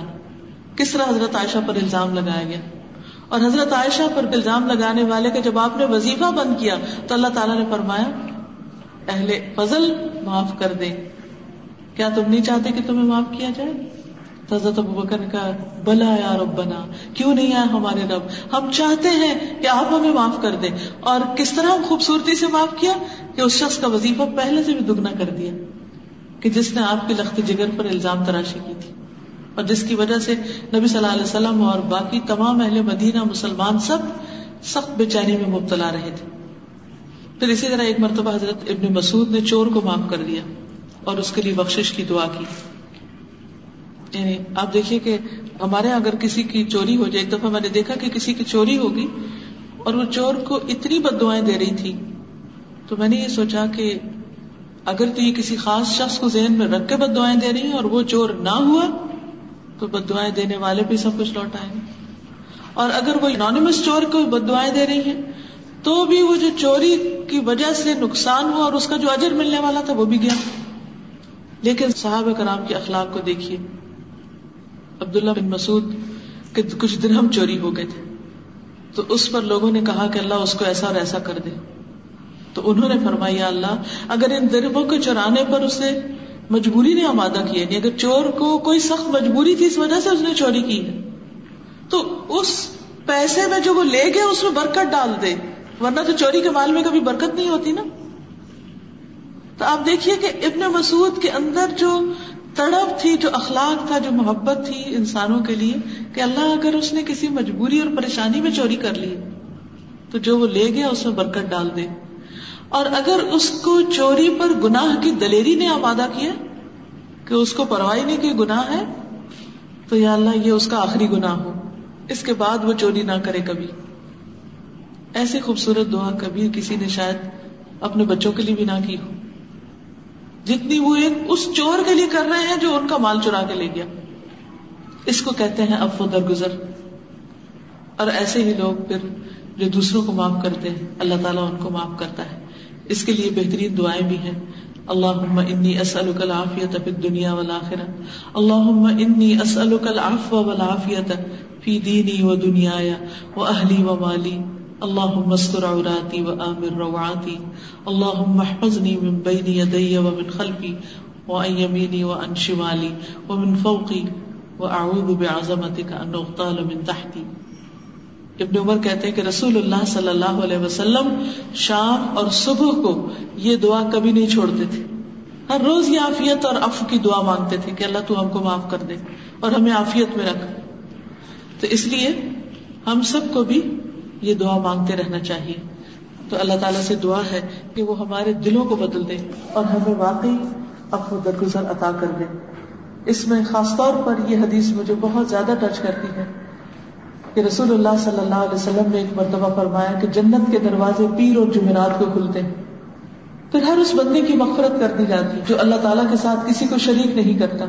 کس طرح حضرت عائشہ پر الزام لگایا گیا؟ اور حضرت عائشہ پر الزام لگانے والے کا جب آپ نے وظیفہ بند کیا، تو اللہ تعالیٰ نے فرمایا، اہل فضل معاف کر دے کیا تم نہیں چاہتے کہ تمہیں معاف کیا جائے؟ حضرت ابو بکر نے کہا، بلا یا رب بنا کیوں نہیں آیا ہمارے رب؟ ہم چاہتے ہیں کہ آپ ہمیں معاف کر دیں۔ اور کس طرح ہم خوبصورتی سے معاف کیا کہ اس شخص کا وظیفہ پہلے سے بھی دگنا کر دیا۔ کہ جس نے آپ کے لخت جگر پر الزام تراشی کی تھی اور جس کی وجہ سے نبی صلی اللہ علیہ وسلم اور باقی تمام اہل مدینہ مسلمان سب سخت بے چینی میں مبتلا رہے تھے۔ پھر اسی طرح ایک مرتبہ حضرت ابن مسعود نے چور کو معاف کر دیا اور اس کے لیے بخش کی دعا کی۔ یعنی آپ دیکھیے کہ ہمارے اگر کسی کی چوری ہو جائے، ایک دفعہ میں نے دیکھا کہ کسی کی چوری ہوگی اور وہ چور کو اتنی بد دعائیں دے رہی تھی۔ تو میں نے یہ سوچا کہ اگر تو یہ کسی خاص شخص کو ذہن میں رکھ کے بد دعائیں دے رہی ہیں اور وہ چور نہ ہوا، تو بد دعائیں دینے والے بھی سب کچھ لوٹ آئیں گے۔ اور اگر وہ انانیمس چور کو بد دعائیں دے رہی ہیں، تو بھی وہ جو چوری کی وجہ سے نقصان ہوا اور اس کا جو اجر ملنے والا تھا، وہ بھی گیا۔ لیکن صحابہ کرام کے اخلاق کو دیکھیے۔ عبداللہ بن مسعود کے کچھ درہم چوری ہو گئے تھے۔ تو اس پر لوگوں نے کہا کہ اللہ اس کو ایسا اور ایسا کر دے۔ تو انہوں نے فرمایا اللہ، اگر ان درہموں کو چرانے پر اسے مجبوری نے آمادہ کیا یعنی اگر چور کو کوئی سخت مجبوری تھی اس وجہ سے اس نے چوری کی ہے، تو اس پیسے میں جو وہ لے گئے اس میں برکت ڈال دے، ورنہ تو چوری کے مال میں کبھی برکت نہیں ہوتی نا۔ تو آپ دیکھیے کہ ابن مسعود کے اندر جو تڑپ تھی، جو اخلاق تھا، جو محبت تھی انسانوں کے لیے، کہ اللہ اگر اس نے کسی مجبوری اور پریشانی میں چوری کر لی، تو جو وہ لے گیا، اس میں برکت ڈال دے۔ اور اگر اس کو چوری پر گناہ کی دلیری نے آمادہ کیا کہ اس کو پرواہ نہیں کہ گناہ ہے، تو یا اللہ یہ اس کا آخری گناہ ہو۔ اس کے بعد وہ چوری نہ کرے کبھی۔ ایسی خوبصورت دعا کبھی کسی نے شاید اپنے بچوں کے لیے بھی نہ کی ہو۔ جتنی وہ ایک اس چور کے لیے کر رہے ہیں جو ان کا مال چرا کے لے گیا۔ اس کو کہتے ہیں افو درگزر۔ اور ایسے ہی لوگ پھر جو دوسروں کو معاف کرتے ہیں، اللہ تعالیٰ ان کو معاف کرتا ہے۔ اس کے لیے بہترین دعائیں بھی ہیں۔ اللہ انی اسألک العافیت فی الدنیا والآخرہ۔ اللہم انی اسألک العفو والعافیت فی دینی و دنیای و اہلی و مالی۔ اللہم استر عوراتی و آمر روعاتی اللہم احفظنی من بین یدی و من خلفی و ان یمینی و ان شمالی و من فوقی و اعوذ بعظمتک ان اغتال من تحتی۔ ابن عمر کہتے ہیں کہ رسول اللہ صلی اللہ علیہ وسلم شام اور صبح کو یہ دعا کبھی نہیں چھوڑتے تھے۔ ہر روز یہ آفیت اور اف کی دعا مانگتے تھے کہ اللہ تو ہم کو معاف کر دے اور ہمیں آفیت میں رکھ۔ تو اس لیے ہم سب کو بھی یہ دعا مانگتے رہنا چاہیے۔ تو اللہ تعالیٰ سے دعا ہے کہ وہ ہمارے دلوں کو بدل دے اور ہمیں واقعی اف درگزر عطا کر دے۔ اس میں خاص طور پر یہ حدیث مجھے بہت زیادہ ٹچ کرتی ہے۔ کہ رسول اللہ صلی اللہ علیہ وسلم نے ایک مرتبہ فرمایا کہ جنت کے دروازے پیر اور جمعرات کو کھلتے ہیں۔ پھر ہر اس بندے کی مغفرت کر دی جاتی جو اللہ تعالیٰ کے ساتھ کسی کو شریک نہیں کرتا۔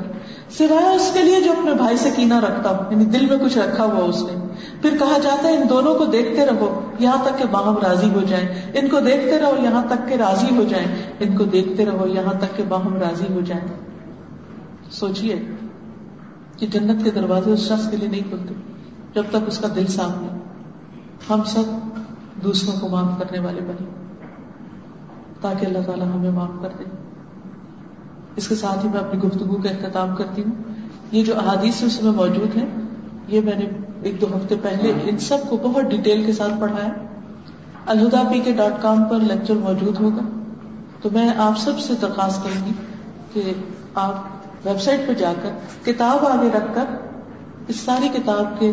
سوائے اس کے لیے جو اپنے بھائی سے کینا رکھتا ہو یعنی دل میں کچھ رکھا ہوا اس نے۔ پھر کہا جاتا ہے، ان دونوں کو دیکھتے رہو، یہاں تک کہ باہم راضی ہو جائیں۔ ان کو دیکھتے رہو، یہاں تک کہ راضی ہو جائیں۔ ان کو دیکھتے رہو، یہاں تک کہ باہم راضی ہو جائیں۔ سوچیے کہ جنت کے دروازے اس شخص کے لیے نہیں کھلتے۔ جب تک اس کا دل صاف نہیں، ہم سب دوسروں کو معاف کرنے والے بنے۔ تاکہ اللہ تعالیٰ ہمیں معاف کر دے۔ اس کے ساتھ ہی میں اپنی گفتگو کا اختتام کرتی ہوں۔ یہ جو احادیث اس میں موجود ہیں، یہ میں نے ایک دو ہفتے پہلے ان سب کو بہت ڈیٹیل کے ساتھ پڑھایا الہدا پی کے ڈاٹ کام پر لیکچر موجود ہوگا۔ تو میں آپ سب سے درخواست کروں گی کہ آپ ویب سائٹ پہ جا کر کتاب آگے رکھ کر اس ساری کتاب کے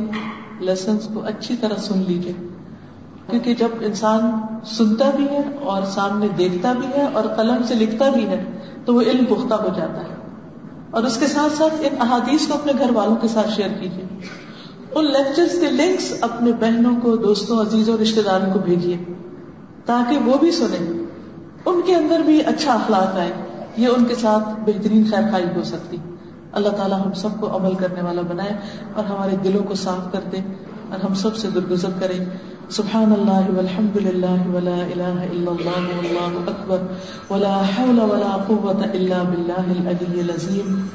لیسنس کو اچھی طرح سن لیجیے کیونکہ جب انسان سنتا بھی ہے اور سامنے دیکھتا بھی ہے اور قلم سے لکھتا بھی ہے، تو وہ علم پختہ ہو جاتا ہے۔ اور اس کے ساتھ ساتھ ان احادیث کو اپنے گھر والوں کے ساتھ شیئر کیجیے ان لیکچرز کے لنکس اپنے بہنوں کو، دوستوں، عزیزوں رشتے داروں کو بھیجیے تاکہ وہ بھی سنیں۔ ان کے اندر بھی اچھا اخلاق آئے۔ یہ ان کے ساتھ بہترین خیر خائی ہو سکتی۔ اللہ تعالیٰ ہم سب کو عمل کرنے والا بنائے اور ہمارے دلوں کو صاف کر دے اور ہم سب سے درگزر کرے۔ سبحان اللہ والحمد للہ ولا الہ الا اللہ واللہ اکبر ولا حول ولا قوة الا باللہ العلی العظیم۔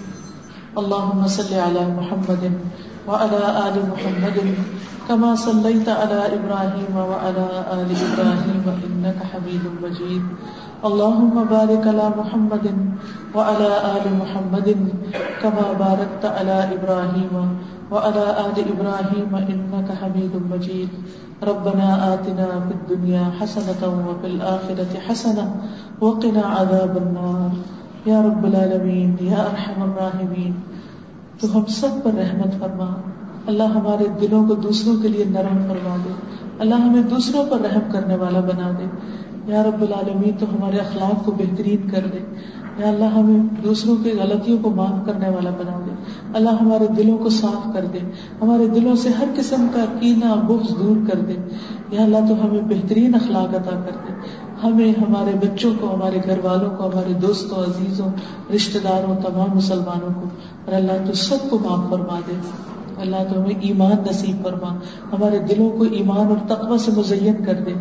اللہم صلی علی محمد وعلى آل محمد كما صليت على إبراهيم وعلى آل إبراهيم إنك حميد مجيد اللهم بارك على محمد وعلى آل محمد كما باركت على إبراهيم وعلى آل إبراهيم إنك حميد مجيد. ربنا آتنا في الدنيا حسنة وفي الآخرة حسنة وقنا عذاب النار. یا رب العالمین یا ارحم الراحمین تو ہم سب پر رحمت فرما. اللہ ہمارے دلوں کو دوسروں کے لیے نرم فرما دے. اللہ ہمیں دوسروں پر رحم کرنے والا بنا دے. یا رب العالمین تو ہمارے اخلاق کو بہترین کر دے۔ یا اللہ ہمیں دوسروں کی غلطیوں کو معاف کرنے والا بنا دے اللہ ہمارے دلوں کو صاف کر دے۔ ہمارے دلوں سے ہر قسم کا کینا بغض دور کر دے۔ یا اللہ، تو ہمیں بہترین اخلاق عطا کر دے۔ ہمیں، ہمارے بچوں کو، ہمارے گھر والوں کو، ہمارے دوستوں، عزیزوں رشتے داروں، تمام مسلمانوں کو۔ اور اللہ، تو سب کو معاف فرما دے۔ اللہ، تو ہمیں ایمان نصیب فرما۔ ہمارے دلوں کو ایمان اور تقوی سے مزین کر دے۔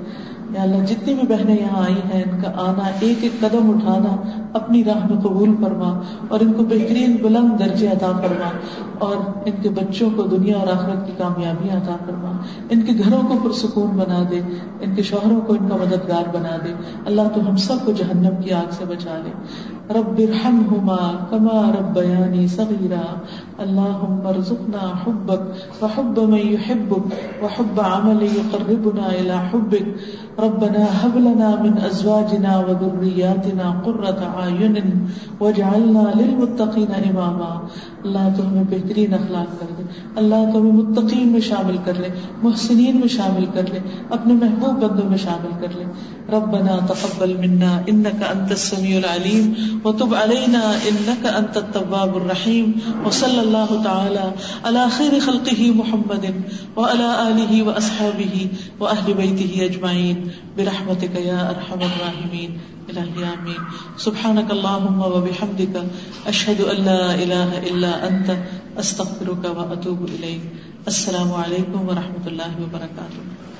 یا اللہ جتنی بھی بہنیں یہاں آئی ہیں، ان کا آنا، ایک ایک قدم اٹھانا، اپنی راہ میں قبول فرما اور ان کو بہترین بلند درجے عطا فرما اور ان کے بچوں کو دنیا اور آخرت کی کامیابی عطا فرما۔ ان کے گھروں کو پرسکون بنا دے، ان کے شوہروں کو ان کا مددگار بنا دے۔ اللہ تو ہم سب کو جہنم کی آگ سے بچا لے۔ رب ارحمهما كما ربياني صغيرا. اللهم ارزقنا حبك وحب من يحبك وحب عمل يقربنا الى حبك. ربنا هب لنا من ازواجنا وذرياتنا قرة اعين واجعلنا للمتقين اماما اللہ تو ہمیں بہترین اخلاق کر دے۔ اللہ تو ہمیں متقین میں شامل کر لے، محسنین میں شامل کر لے، اپنے محبوب بندوں میں شامل کر لے۔ ربنا تقبل منا انك انت السميع العليم وتب علينا انك انت التواب الرحيم وصلى الله تعالى على خير خلقه محمد وعلى اله واصحابه واهل بيته اجمعين برحمتك يا ارحم الراحمين الہی آمین سبحانک اللہم و بحمدک، اشہد ان لا الہ الا انت، استغفرک و اتوب الیک. السلام علیکم و رحمۃ اللہ وبرکاتہ.